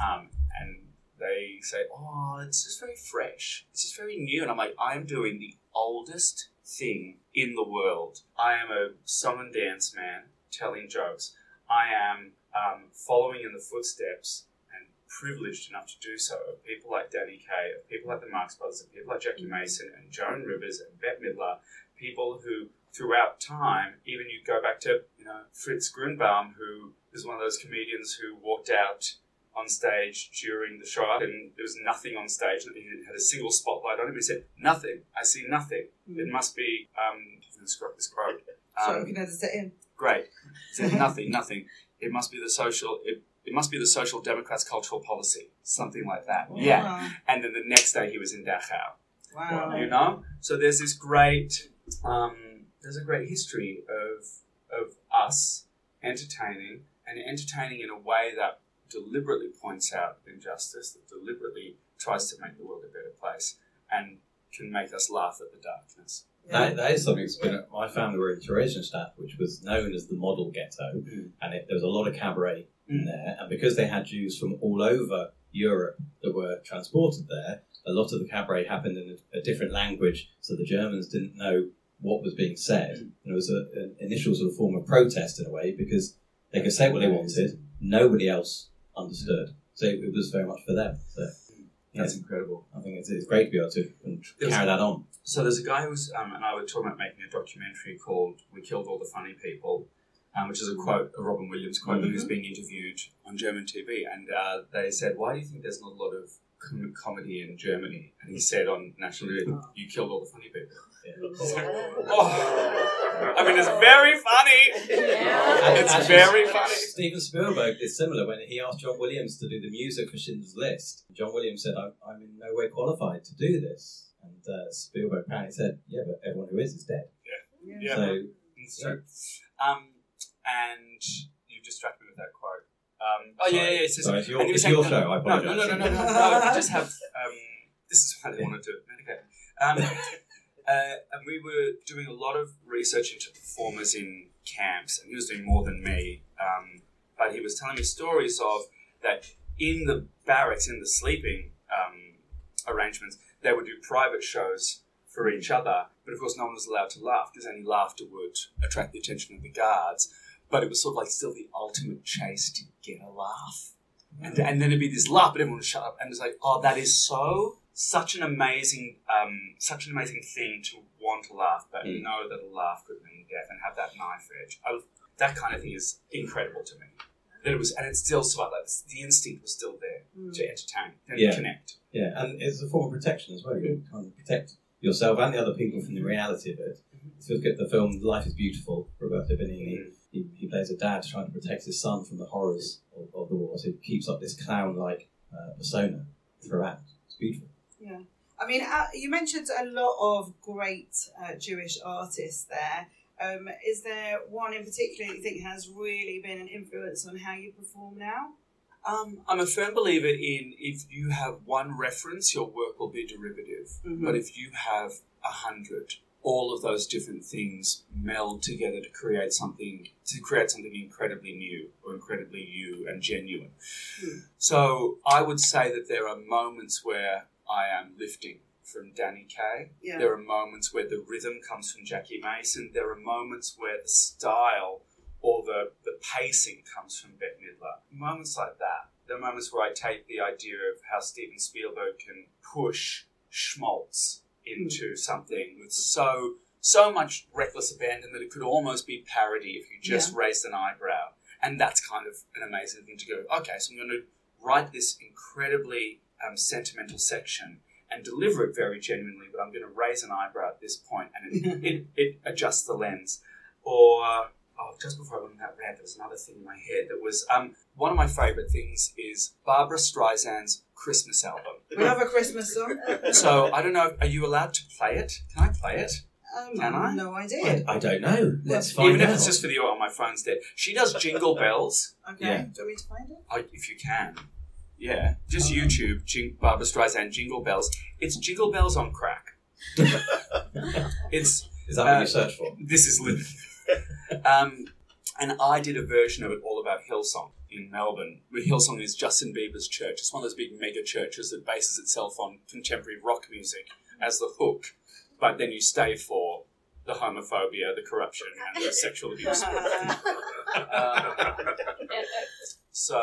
um, and they say, oh, it's just very fresh. It's just very new. And I'm like, I'm doing the oldest thing in the world. I am a song and dance man telling jokes. I am um, following in the footsteps and privileged enough to do so of people like Danny Kaye, of people like the Marx Brothers, of people like Jackie Mason and Joan Rivers and Bette Midler, people who throughout time, even you go back to, you know, Fritz Grunbaum, who is one of those comedians who walked out on stage during the show and there was nothing on stage. That he had a single spotlight on him. He said, Nothing. I see nothing. It must be, um, this quote. This quote. so Um, we can edit it in. Great. He said, nothing, nothing. It must be the social. It, it must be the Social Democrats' cultural policy, something like that. Yeah. And then the next day he was in Dachau. Wow. You know. So there's this great. Um, there's a great history of of us entertaining and entertaining in a way that deliberately points out injustice, that deliberately tries to make the world a better place, and can make us laugh at the darkness. That, that is something that's been. My family were in Theresienstadt, which was known as the model ghetto, Mm. and it, there was a lot of cabaret in Mm. there. And because they had Jews from all over Europe that were transported there, a lot of the cabaret happened in a, a different language, so the Germans didn't know what was being said. And it was a, an initial sort of form of protest in a way because they could say what they wanted, nobody else understood. So it, it was very much for them. So That's incredible. I think it's, it's great to be able to carry that on. So there's a guy who's, um, and I were talking about making a documentary called "We Killed All the Funny People," um, which is a quote, a Robin Williams quote, who's being interviewed on German TV, and uh, they said, "Why do you think there's not a lot of com- comedy in Germany?" And he said on national radio, "You killed all the funny people." Oh, I mean, it's very funny. And It's actually, very funny. Steven Spielberg did similar when he asked John Williams to do the music for Schindler's List. John Williams said, I'm, I'm in no way qualified to do this. And uh, Spielberg apparently said, Yeah, but everyone who is is dead. Yeah. So, It's true. Um, and you distracted me with that quote. Um, oh yeah, yeah, yeah. It's, Sorry, it's your- and you were it's saying- your no, show, I No, no, no, apologise. no, no, no, no. Just have. Um, this is why they want to do it. Okay. Um, uh, and we were doing a lot of research into performers in camps, and he was doing more than me. Um, but he was telling me stories of that in the barracks, in the sleeping um, arrangements, they would do private shows for each other. But of course, no one was allowed to laugh because any laughter would attract the attention of the guards. But it was sort of like still the ultimate chase to get a laugh. And, and then it'd be this laugh, but everyone would shut up. And it's like, oh, that is so, such an amazing, um, such an amazing thing to want to laugh, but Mm. know that a laugh could mean death and have that knife edge. I, that kind of thing is incredible to me. that it was, and it's still sort of like this, the instinct was still there Mm. to entertain and Yeah. connect. Yeah, and it's a form of protection as well. You kind of protect yourself and the other people from the reality of it. If you look at the film Life is Beautiful, Roberto Benigni, he, he plays a dad trying to protect his son from the horrors of, of the war. So he keeps up this clown-like uh, persona throughout. It's beautiful. Yeah. I mean, uh, you mentioned a lot of great uh, Jewish artists there. Um, is there one in particular you think has really been an influence on how you perform now? Um, I'm a firm believer in if you have one reference, your work will be derivative. Mhm. But if you have a hundred, all of those different things meld together to create something to create something incredibly new or incredibly you and genuine. Hmm. So I would say that there are moments where I am lifting from Danny Kaye. Yeah. There are moments where the rhythm comes from Jackie Mason. There are moments where the style or the, the pacing comes from Bette Midler. Moments like that. There are moments where I take the idea of how Steven Spielberg can push schmaltz into hmm. something with so so much reckless abandon that it could almost be parody if you just raised an eyebrow. And that's kind of an amazing thing to go, okay, so I'm going to write this incredibly um, sentimental section and deliver it very genuinely, but I'm going to raise an eyebrow at this point and it, it, it adjusts the lens. Or, oh, just before I went on that rant, there was another thing in my head that was um, one of my favourite things is Barbra Streisand's Christmas album. We have a Christmas song. So I don't know, are you allowed to play it? Can I play it? Um, Can I? No I, idea. I don't know. Let's find Even out. if it's just for the on my phone's dead. She does Jingle Bells. Okay. Yeah. Do you want me to find it? I, if you can. Yeah, just YouTube Jing- Barbra Streisand Jingle Bells. It's Jingle Bells on crack. it's Is that what Uh, you search for? this is lit. um, and I did a version of it all about Hillsong in Melbourne. But Hillsong is Justin Bieber's church. It's one of those big mega churches that bases itself on contemporary rock music as the hook, but then you stay for the homophobia, the corruption, and the sexual abuse. Um, so,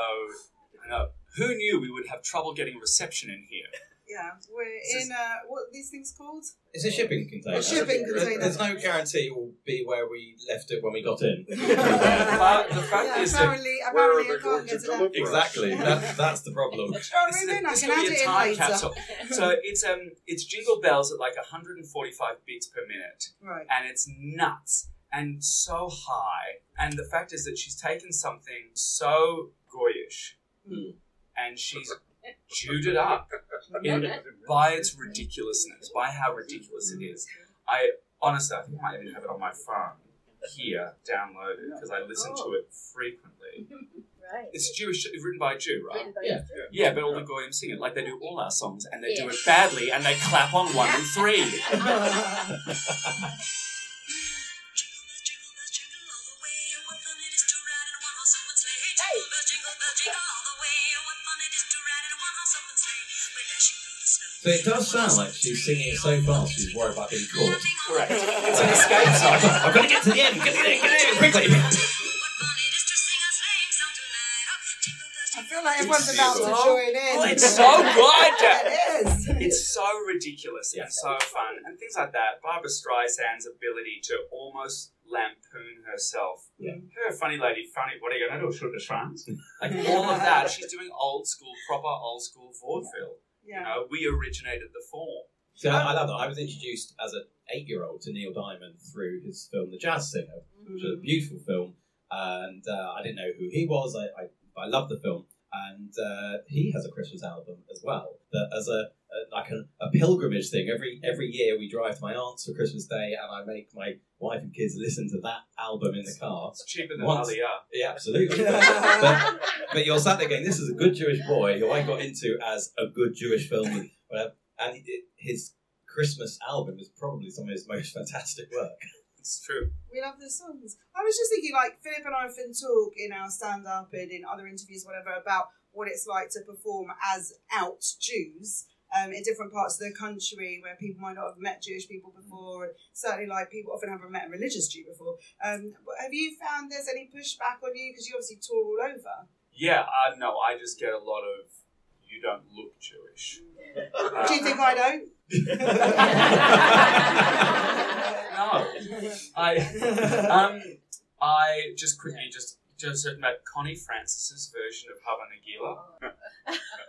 I know. Who knew we would have trouble getting reception in here? yeah, we're in uh, what are these things called? It's a shipping container. A shipping There's- container. There's no guarantee it will be where we left it when we got in. Well, the fact yeah, is that apparently, Where are apparently they I can't get it out. deliver? exactly. That, that's the problem. Oh, This really? is- I can add it in later. capsule. So it's um it's jingle bells at like 145 beats per minute, Right. and it's nuts and so high. And the fact is that she's taken something so goyish, Hmm. and she's chewed it up in, by its ridiculousness, by how ridiculous it is. I honestly, I think I might even have it on my phone here downloaded because I listen to it frequently. Right. It's Jewish, written by a Jew, right? Written by Yeah. you. Yeah, but all the goyim sing it like they do all our songs, and they do it badly, and they clap on one and three. So it does sound like she's singing it so fast she's worried about being caught. Correct. It's an escape song. I've got to get to the end. Get to the end. Get to the end quickly. I feel like everyone's about to so- join in. Oh, it's so good. it is. It's so ridiculous and so fun, and things like that. Barbra Streisand's ability to almost lampoon herself. Yeah. Her funny lady, funny. What are you gonna do? Sugar Schwanz? Like all of that. She's doing old school, proper old school vaudeville. You Yeah. know, we originated the form. So I, I love that. I was introduced as an eight-year-old to Neil Diamond through his film The Jazz Singer, which is a beautiful film, and uh, I didn't know who he was. I, I, I love the film, and uh, he has a Christmas album as well. That as a, a Uh, like a, a pilgrimage thing. Every every year we drive to my aunt's for Christmas Day, and I make my wife and kids listen to that album in the car. It's cheaper than Once- Aliyah. Yeah, absolutely. but, but you're sat there going, "This is a good Jewish boy who I got into as a good Jewish film," and, whatever. and it, his Christmas album is probably some of his most fantastic work. It's true. We love the songs. I was just thinking, like Philip and I often talk in our stand-up and in other interviews, whatever, about what it's like to perform as out Jews um, in different parts of the country where people might not have met Jewish people before, and certainly like people often haven't met a religious Jew before. Um, but have you found there's any pushback on you because you obviously tour all over? Yeah, uh, no, I just get a lot of you don't look Jewish. Do you think I don't? no, I um, I just quickly just Just about Connie Francis's version of Hava Nagila.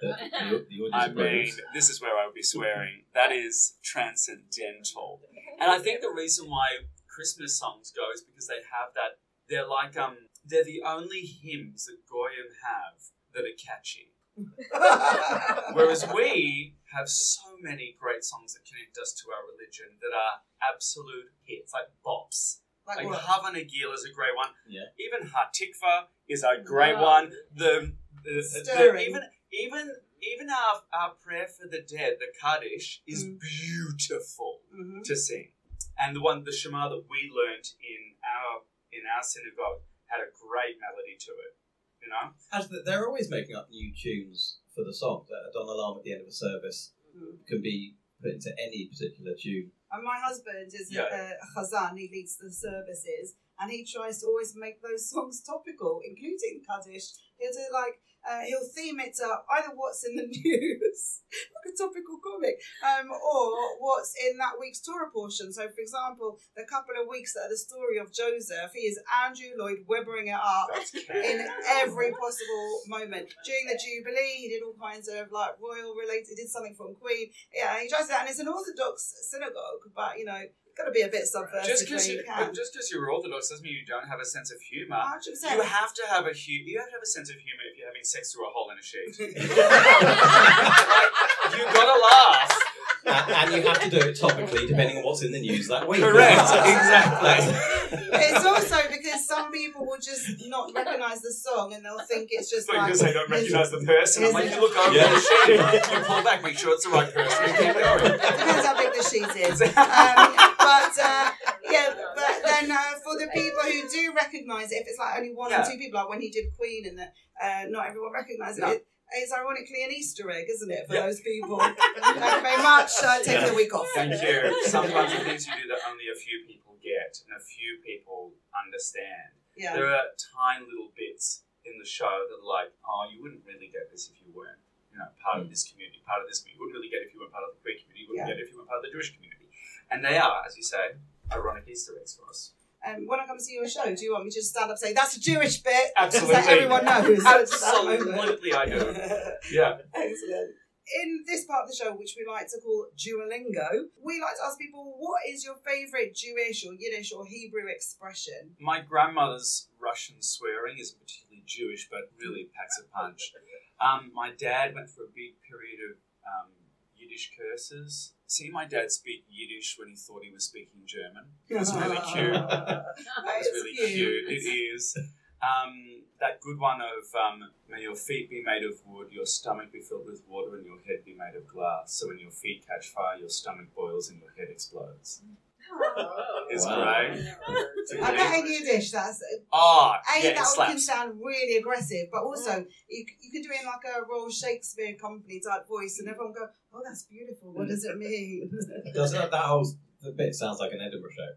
Audience I mean, this is where I would be swearing. That is transcendental. And I think the reason why Christmas songs go is because they have that. They're like um, they're the only hymns that Goyim have that are catchy. Whereas we have so many great songs that connect us to our religion that are absolute hits, like bops. Like Like what? Hava is a great one. Yeah. Even Hatikva is a great Wow. one. The, the, the even even even our, our prayer for the dead, the Kaddish, is Mm. beautiful Mhm. to sing. And the one the Shema that we learnt in our in our synagogue had a great melody to it. You know? As the, they're always making up new tunes for the songs. Adon Olam at the end of a service Mhm. can be put into any particular tune. And my husband is Yeah. a, a chazan. He leads the services, and he tries to always make those songs topical, including Kaddish. He'll do like uh, he'll theme it to either what's in the news, like a topical comic, um, or what's in that week's Torah portion. So, for example, the couple of weeks that are the story of Joseph, he is Andrew Lloyd Webbering it up in every possible moment. During the Jubilee, he did all kinds of like royal related, he did something from Queen. Yeah, he tries that, and it's an Orthodox synagogue, but you know, got to be a bit subversive just because you, you can. just because you're Orthodox doesn't mean you don't have a sense of humor. 100%. You have to have a hu- You have to have a sense of humor if you're having sex through a hole in a sheet. you gotta laugh. and, and you have to do it topically depending on what's in the news that week. Correct, exactly. it's also because some people will just not recognise the song and they'll think it's just But like because they don't recognise the person, I'm like, you look over Yeah. the sheet, you pull back, make sure it's the right person, and keep going. depends how big the sheet is. Um, but uh, yeah, but then uh, for the people who do recognise it, if it's like only one Yeah. or two people, like when he did Queen and that uh, not everyone recognised No. it. It's ironically an Easter egg, isn't it, for Yeah. those people? Thank you very much. Uh, taking Yeah. a week off. Thank you. Sometimes the things you do that only a few people get and a few people understand. Yeah. There are tiny little bits in the show that are like, oh, you wouldn't really get this if you weren't, you know, part of this community, part of this. You wouldn't really get it if you weren't part of the queer community. You wouldn't Yeah. get it if you weren't part of the Jewish community. And they are, as you say, ironic Easter eggs for us. Um, when I come to see your show, do you want me to just stand up and say, that's a Jewish bit? Absolutely. So everyone knows. Absolutely, I do. Yeah. Excellent. In this part of the show, which we like to call Duolingo, we like to ask people, what is your favourite Jewish or Yiddish or Hebrew expression? My grandmother's Russian swearing isn't particularly Jewish, but really packs a punch. Um, my dad went through a big period of um, Yiddish curses. See my dad speak Yiddish when he thought he was speaking German was really cute. That It's really cute. It is. Um, that good one of um, may your feet be made of wood, your stomach be filled with water, and your head be made of glass. So when your feet catch fire, your stomach boils and your head explodes. It's Wow. great. It's a I great- bet in Yiddish, that's Oh, A, yeah, it that can sound really aggressive, but also you, you can do it in like a Royal Shakespeare Company type voice, and everyone go, "Oh, that's beautiful. What does it mean?" Doesn't that, that whole the bit sounds like an Edinburgh show?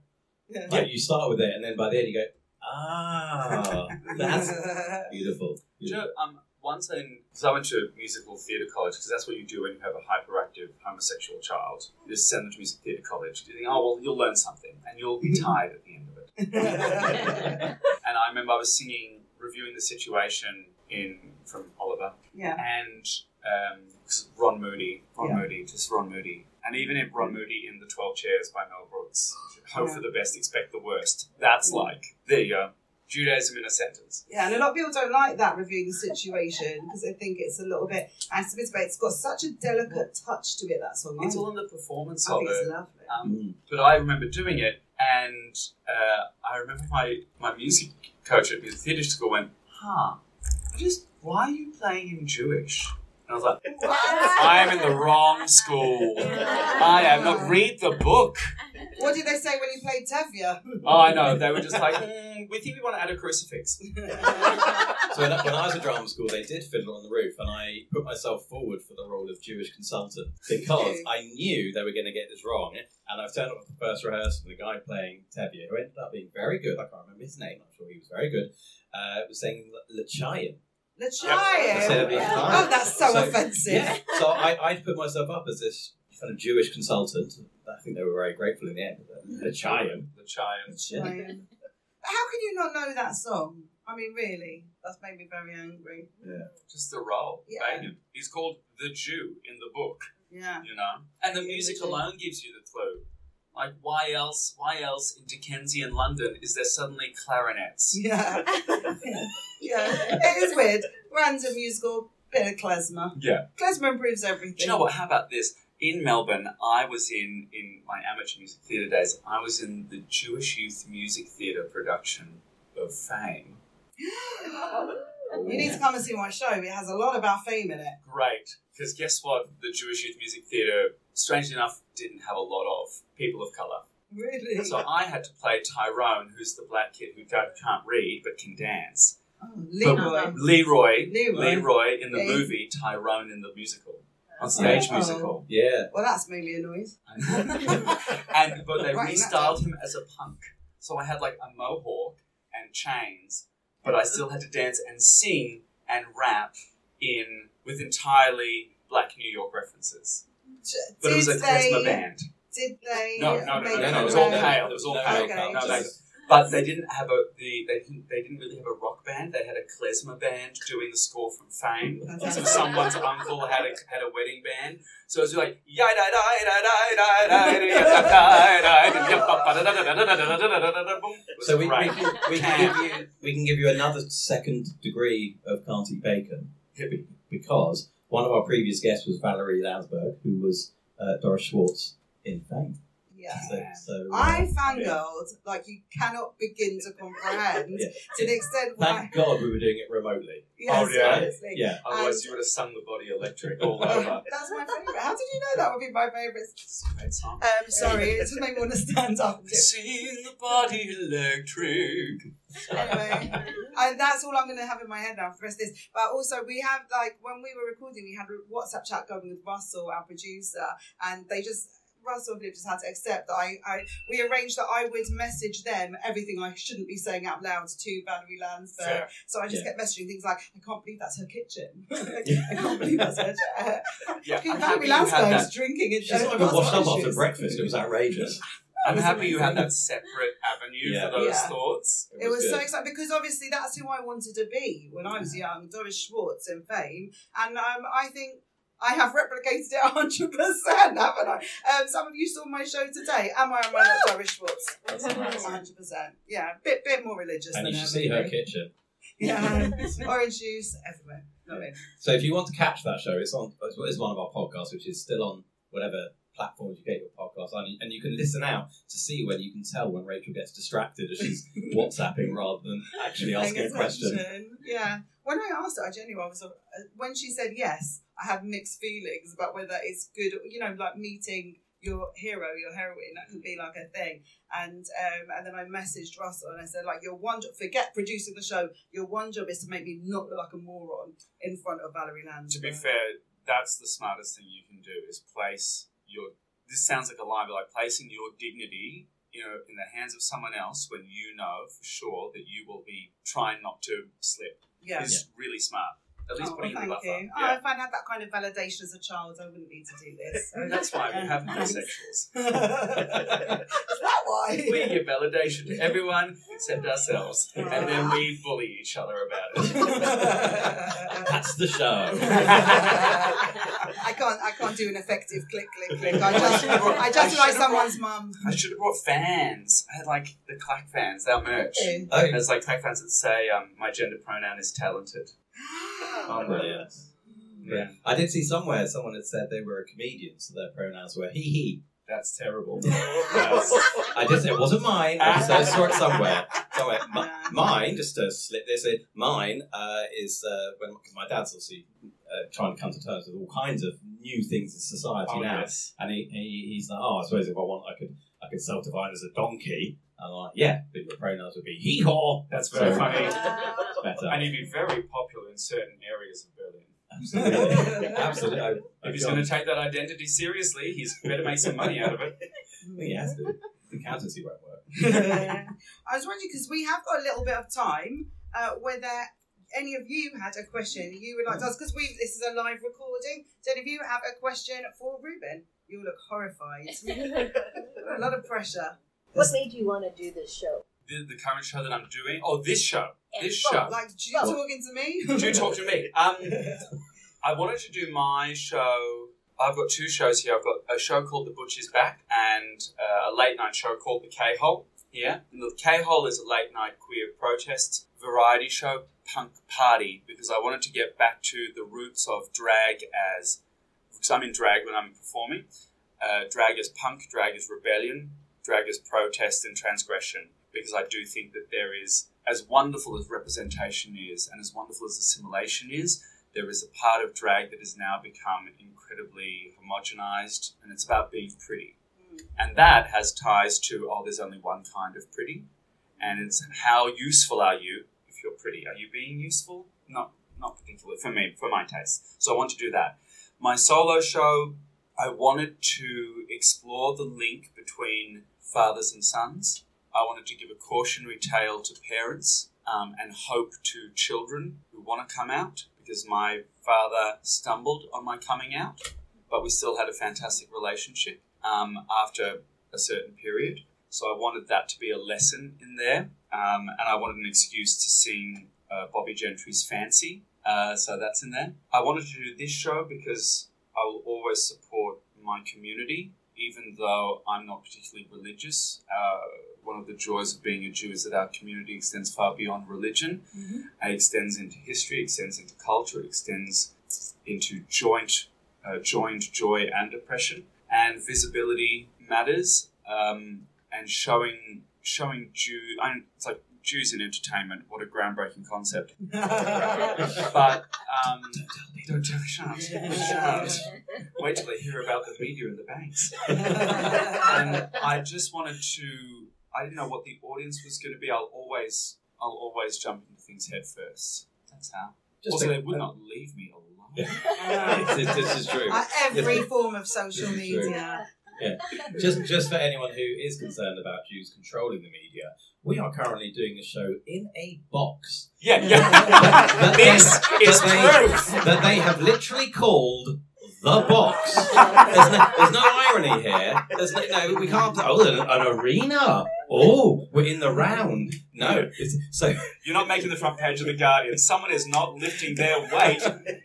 Yeah. Like you start with it, and then by the end you go, ah, that's beautiful. You know, um, once in, because I went to musical theatre college, because that's what you do when you have a hyperactive homosexual child. You just send them to music theatre college. You think, oh, well, you'll learn something, and you'll be tired at the end of it. And I remember I was singing, reviewing the situation in from Oliver, yeah. and um, 'cause Ron Moody, Ron Yeah. Moody, just Ron Moody. And even in Ron Moody in The 12 Chairs by Mel Brooks, hope Yeah. for the best, expect the worst. That's like, there you go. Judaism in a sentence. Yeah, and a lot of people don't like that reviewing the situation because they think it's a little bit anti-Semitic, but it's got such a delicate touch to it. That song, It's all in the performance I of think it. it's lovely. Um, Mm. but I remember doing it, and uh, I remember my, my music coach at music theatre school went, "Huh, just why are you playing in Jewish?" And I was like, "I am in the wrong school. I am not. Read the book." What did they say when you played Tevye? Oh, I know. They were just like, mm, "We think we want to add a crucifix." So when I, when I was at drama school, they did Fiddler on the Roof, and I put myself forward for the role of Jewish consultant because I knew they were going to get this wrong. And I've turned up at the first rehearsal, and the guy playing Tevye, who ended up being very good, I can't remember his name, I'm sure he was very good, uh, was saying Lachayan. The Instead of child. being Oh, that's so, So- offensive. Yeah. So I, I'd put myself up as this kind of Jewish consultant. I think they were very grateful in the end. Lachayan. Mm. The child. Child. How can you not know that song? I mean, really, that's made me very angry. Yeah. Just the role. Yeah. Banging. He's called the Jew in the book. Yeah. you know. And the Yeah, music they do. alone gives you the clue. Like, why else? Why else in Dickensian London is there suddenly clarinets? Yeah. yeah. It is weird. Random musical, bit of klezmer. Yeah. Klezmer improves everything. Do you know what? How about this? In Melbourne, I was in in my amateur music theatre days. I was in the Jewish Youth Music Theatre production of Fame. You need to come and see my show. It has a lot about fame in it. Great, because guess what? The Jewish Youth Music Theatre, strangely enough, didn't have a lot of people of colour. Really? So I had to play Tyrone, who's the black kid who can't read but can dance. Oh, Leroy. Leroy, Leroy. Leroy in the Yeah. movie Tyrone in the musical, on stage Oh. musical. Yeah. Well, that's made me annoyed. and but they Right, restyled him as a punk, so I had like a mohawk and chains, but I still had to dance and sing and rap in with entirely black New York references. But it was a Did klezmer they- band. Did they? No, no, no, make no, no, no, it was no, all no. pale. It was all No, pale. okay, No, they, just- but they didn't have a the they didn't they didn't really have a rock band. They had a klezmer band doing the score from Fame. So someone's uncle had a had a wedding band. So it was like yai da da da da da da da So we, right. we, can, we can give you we can give you another second degree of Carty Bacon because one of our previous guests was Valerie Landsburg, who was uh, Doris Schwartz in Fame. Yeah. So, so uh, I fangirled like you cannot begin to comprehend Yeah. to the extent where. thank God we were doing it remotely. Yes, Oh, yeah? honestly. Yeah. Otherwise, you would have sung the body electric all over. That's my favourite. How did you know that would be my favourite? It's a great song. Um, sorry, it just made me want to stand up Sing the body electric. anyway, and that's all I'm going to have in my head now for the rest of this. But also, we have like when we were recording, we had a WhatsApp chat going with Russell, our producer, and they just. Philip just had to accept that I, I we arranged that I would message them everything I shouldn't be saying out loud to Valerie. Fair. So I just Yeah. kept messaging things like, I can't believe that's her kitchen. I can't believe that's her chair. Yeah, Valerie happy you had Landsburg's that. drinking and She's not even washed up after breakfast. It was outrageous. I'm was happy you had that separate avenue Yeah. for those Yeah. thoughts. It was so exciting because obviously that's who I wanted to be when I was young, Doris Schwartz in Fame, and um, I think I have replicated it hundred percent, haven't I? Um, some of you saw my show today. Am I am I not Doris Schwartz? That's. Hundred percent. Yeah, bit bit more religious And than you should see her kitchen. Yeah, orange juice everywhere. Not. So if you want to catch that show, it's on. It's one of our podcasts, which is still on whatever platforms you get your podcast on, and you can listen out to see when you can tell when Rachel gets distracted as she's WhatsApping rather than actually asking a question. Yeah. When I asked her, I genuinely was. Uh, when she said yes, I had mixed feelings about whether it's good. You know, like meeting your hero, your heroine. That could be like a thing. And um, and then I messaged Russell and I said like, your one job, forget producing the show. Your one job is to make me not look like a moron in front of Valerie Land. To be fair, that's the smartest thing you can do is place your. This sounds like a lie, but like placing your dignity, you know, in the hands of someone else when you know for sure that you will be trying not to slip yeah. is really smart. At least Oh, putting well, in the thank buffer. you. Oh, if I'd had that kind of validation as a child, I wouldn't need to do this. So That's why we have homosexuals. Is that why? We give validation to everyone except ourselves, and then we bully each other about it. That's the show. I can't. I can't do an effective click, click, click. I just, I just like someone's mum. I should have brought fans. I had like the clack fans, our merch. Oh, There's like clack fans that say, um, "My gender pronoun is talented." Oh, brilliant. Yeah. I did see somewhere someone had said they were a comedian, so their pronouns were he he. That's terrible. I did say it wasn't mine. I just- I saw it somewhere. Somewhere. M- mine, just to slip this in, mine uh, is uh, when because my dad's obviously uh, trying to come to terms with all kinds of new things in society Oh, now, yes. and he, he he's like, oh, I suppose if I want, I could I could self-define as a donkey. And I'm like, yeah, but your pronouns would be he haw. That's very So- funny. Better. And he'd be very popular in certain areas of Berlin. Absolutely, absolutely. I, If he's going to take that identity seriously, he's better make some money out of it. he has to. The accountancy won't work. I was wondering because we have got a little bit of time. Uh, whether any of you had a question you would like to ask, because we this is a live recording. So if you have a question for Reuben, You'll look horrified. a lot of pressure. What made you want to do this show? the, the current show that I'm doing. Oh, this show. This Well, show. Like, you talking to me? Do you talk to me? Um, I wanted to do my show. I've got two shows here. I've got a show called The Butcher's Back and uh, a late night show called The K Hole here. And the K Hole is a late night queer protest variety show, punk party, because I wanted to get back to the roots of drag as, because I'm in drag when I'm performing. Uh, drag as punk, drag as rebellion, drag as protest and transgression, because I do think that there is, as wonderful as representation is and as wonderful as assimilation is, there is a part of drag that has now become incredibly homogenized and it's about being pretty. Mm. And that has ties to, oh, there's only one kind of pretty. And it's how useful are you if you're pretty? Are you being useful? Not, not particularly for me, for my taste. So I want to do that. My solo show, I wanted to explore the link between fathers and sons. I wanted to give a cautionary tale to parents um, and hope to children who want to come out because my father stumbled on my coming out, but we still had a fantastic relationship um, after a certain period. So I wanted that to be a lesson in there, um, and I wanted an excuse to sing uh, Bobbie Gentry's Fancy. Uh, so that's in there. I wanted to do this show because I will always support my community, even though I'm not particularly religious. Uh, one of the joys of being a Jew is that our community extends far beyond religion. It extends into history, extends into culture, it extends into joint, uh, joined joy and oppression. And visibility matters, um, and showing showing Jew. I it's like Jews in entertainment. What a groundbreaking concept! But um, don't tell shut up, shut up. Wait till they hear about the media and the banks. and I just wanted to. I didn't know what the audience was going to be. I'll always, I'll always jump into things head first. That's how. Just also, they would not leave me alone. this, this is true. Uh, every form of social This media. just just for anyone who is concerned about Jews controlling the media, we are currently doing the show in a box Yeah, yeah. this is that proof. they, that they have literally called the box. There's no, there's no irony here. There's no, no we can't. Oh, an, an arena. Oh, we're in the round. No, it's, so You're not making the front page of the Guardian. Someone is not lifting their weight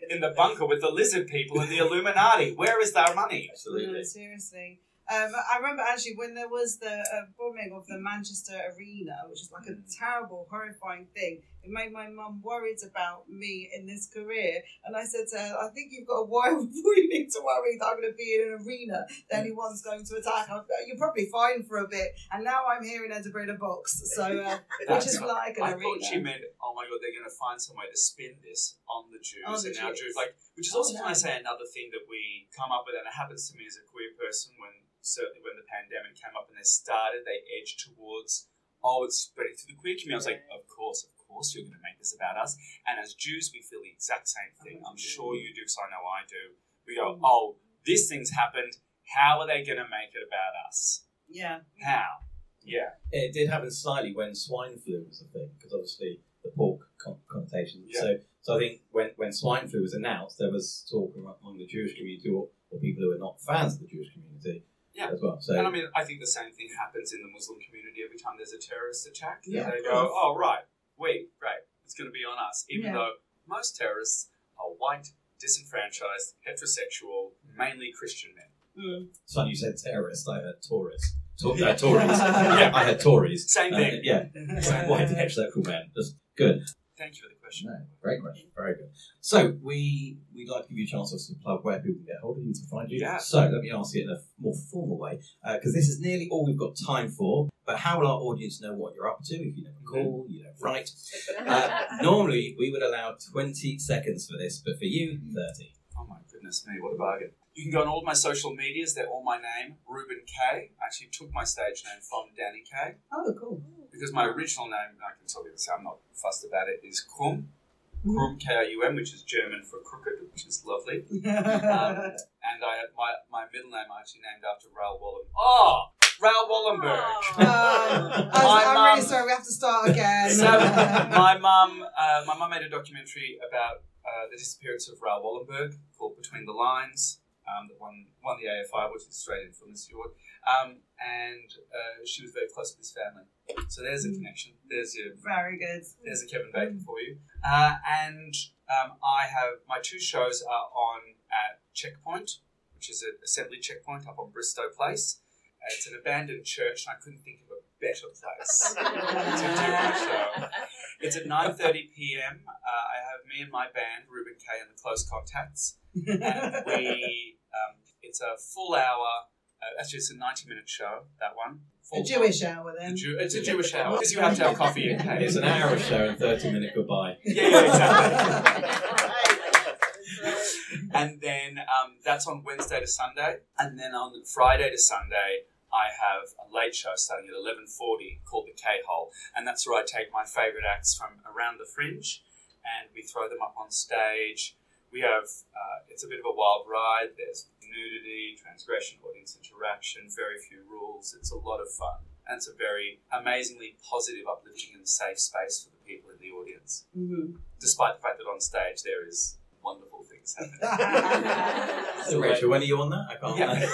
in the bunker with the lizard people and the Illuminati. Where is their money? absolutely. No, seriously. Um, I remember actually when there was the uh, bombing of the Manchester Arena, which is like a terrible, horrifying thing. It made my mum worried about me in this career, and I said to her, "I think you've got a while before you need to worry that I'm going to be in an arena that anyone's going to attack. I'm, you're probably fine for a bit." And now I'm here in Edinburgh in a box, so uh, which is like an I arena. thought she meant, oh my god, they're going to find some way to spin this on the Jews On the and our Jews. Jews. Like, which is Oh, also, no. can I say, another thing that we come up with, and it happens to me as a queer person when certainly when the pandemic came up and they started, they edged towards, oh, it's spreading through the queer community. I was like, of course, of course, you're going to make this about us. And as Jews, we feel the exact same thing. I'm sure you do, because I know I do. We go, mm. oh, this thing's happened. How are they going to make it about us? Yeah. How? Yeah. It did happen slightly when swine flu was a thing, because obviously the pork con- connotation. Yeah. So, so I think when, when swine flu was announced, there was talk among among the Jewish community or, or people who are not fans of the Jewish community Yeah. as well. So, And I mean, I think the same thing happens in the Muslim community every time there's a terrorist attack. Yeah, they go, oh, right, we, great, it's going to be on us. Even Yeah. though most terrorists are white, disenfranchised, heterosexual, mainly Christian men. Mm. it's funny you said terrorist. I heard tourists. Tor- uh, Tories. yeah, I heard Tories. Same Uh, thing. yeah, white heterosexual men. Just good. Thank you for the question. No, great question. Very good. So we we'd like to give you a chance also to plug where people can get hold of you to find you. Yeah. So let me ask you in a more formal way, because this is nearly all we've got time for. But how will our audience know what you're up to if you never call, you don't write? Uh, normally we would allow 20 seconds for this, but for you, 30. Oh my goodness me, what a bargain. You can go on all of my social medias, they're all my name, Reuben Kaye. I actually took my stage name from Danny Kaye. Oh, cool. Because my original name, I can tell you this, I'm not fussed about it, is Krum. Krum, K R U M, which is German for crooked, which is lovely. Um, and I had my, my middle name I actually named after Raoul Wallenberg. Oh, Raoul Wallenberg. Um, I'm, I'm really sorry. We have to start again. So my mum, uh, my mum made a documentary about uh, the disappearance of Raoul Wallenberg called Between the Lines, um, that won won the AFI, which is Australian Film Institute Award. Um, and uh, she was very close to his family. So there's a connection. There's your Very good. there's a Kevin Bacon for you. Uh, and um, I have my two shows are on at Checkpoint, which is an assembly checkpoint up on Bristo Place. It's an abandoned church, and I couldn't think of a better place to do my show. It's at 9:30 p.m. Uh, I have me and my band, Reuben Kaye and the Close Contacts, and we. Um, it's a full hour. Uh, actually, it's a 90-minute show. That one. A Full Jewish hour The then. Jew, it's a Jewish hour because you have to have coffee and cake. It's an hour of show and 30 minute goodbye. Yeah, yeah, exactly. and then um, that's on Wednesday to Sunday, and then on Friday to Sunday, I have a late show starting at eleven forty called the K Hole, and that's where I take my favourite acts from around the fringe, and we throw them up on stage. We have uh, it's a bit of a wild ride. There's nudity, transgression, audience interaction, very few rules. It's a lot of fun, and it's a very amazingly positive, uplifting, and safe space for the people in the audience Mhm. despite the fact that on stage there is wonderful things happening. So, Rachel, when are you on that? I can't. Yeah.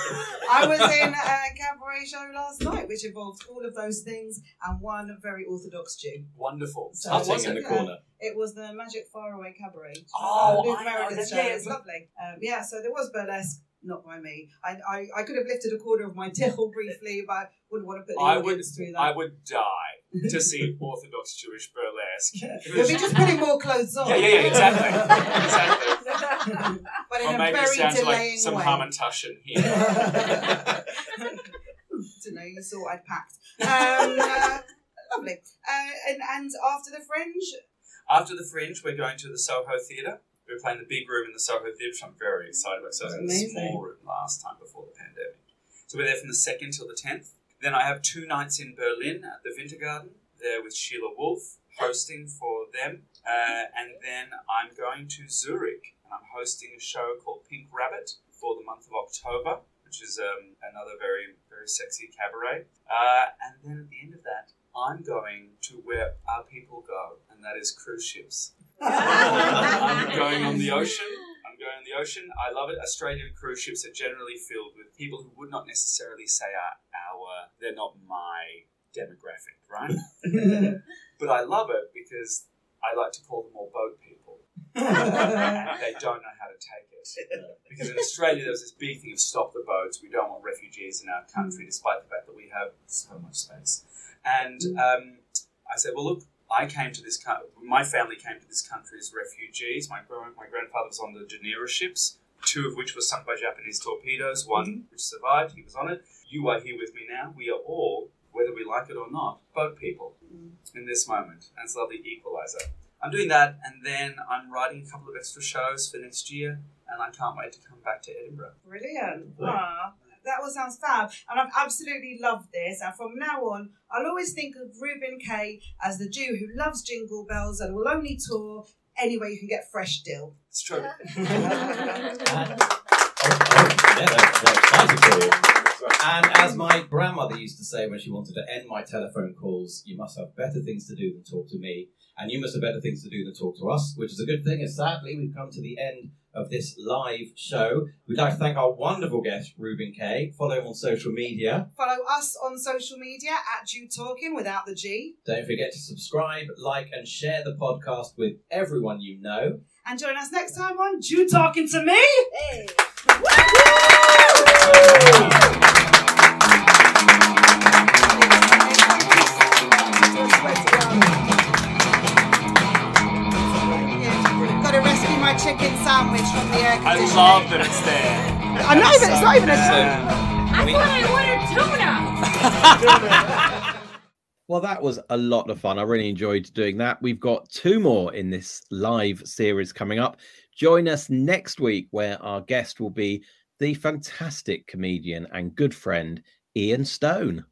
I was in a cabaret show last night, which involved all of those things and one very orthodox Jew. Wonderful. So- How was in it? the corner. It was the Magic Faraway Cabaret. Oh, uh, Luke I know show. yeah. It was lovely. Um, yeah, so there was burlesque, not by me. I, I, I could have lifted a quarter of my till briefly, but I wouldn't want to put the I would, audience through that. I would die to see Orthodox Jewish burlesque. It We'll be just putting more clothes on. Yeah, yeah, yeah, exactly. exactly. but in Or a maybe it very sounds like some way. Hamantashen here. to know you saw I'd packed. Um, uh, lovely. Uh, and, and after the fringe, After the Fringe, we're going to the Soho Theatre. We're playing the big room in the Soho Theatre, which I'm very excited about. So I was in the small room last time before the pandemic. So we're there from the 2nd till the 10th. Then I have two nights in Berlin at the Wintergarten, there with Sheila Wolf, hosting for them. Uh, and then I'm going to Zurich, and I'm hosting a show called Pink Rabbit for the month of October, which is um, another very, very sexy cabaret. Uh, and then at the end of that, I'm going to where our people go, and that is cruise ships. I'm going on the ocean. Going on the ocean. I love it. Australian cruise ships are generally filled with people who would not necessarily say are our, they're not my demographic, right? but I love it because I like to call them all boat people. and they don't know how to take it. Because in Australia, there was this big thing of stop the boats. We don't want refugees in our country, despite the fact that we have so much space. And um, I said, well, look, I came to this country, my family came to this country as refugees. My, my grandfather was on the Genera ships, two of which were sunk by Japanese torpedoes, one which survived, he was on it. You are here with me now. We are all, whether we like it or not, boat people in this moment. And it's a lovely equalizer. I'm doing that, and then I'm writing a couple of extra shows for next year, and I can't wait to come back to Edinburgh. Brilliant. Ah, that all sounds fab. And I've absolutely loved this. And from now on, I'll always think of Reuben Kaye as the Jew who loves jingle bells and will only tour anywhere you can get fresh dill. It's true. And, yeah, they're, they're excited for you. And as my grandmother used to say when she wanted to end my telephone calls, you must have better things to do than talk to me, and you must have better things to do than talk to us, which is a good thing. And sadly, we've come to the end of this live show. We'd like to thank our wonderful guest, Reuben Kaye. Follow him on social media. Follow us on social media at Jew Talking without the G. Don't forget to subscribe, like, and share the podcast with everyone you know. And join us next time on Jew Talking to Me. Hey. Sandwich from the air I conditioning. love that it's there. I know, but it's not even a I thought I ordered tuna. Well, that was a lot of fun. I really enjoyed doing that. We've got two more in this live series coming up. Join us next week, where our guest will be the fantastic comedian and good friend Ian Stone.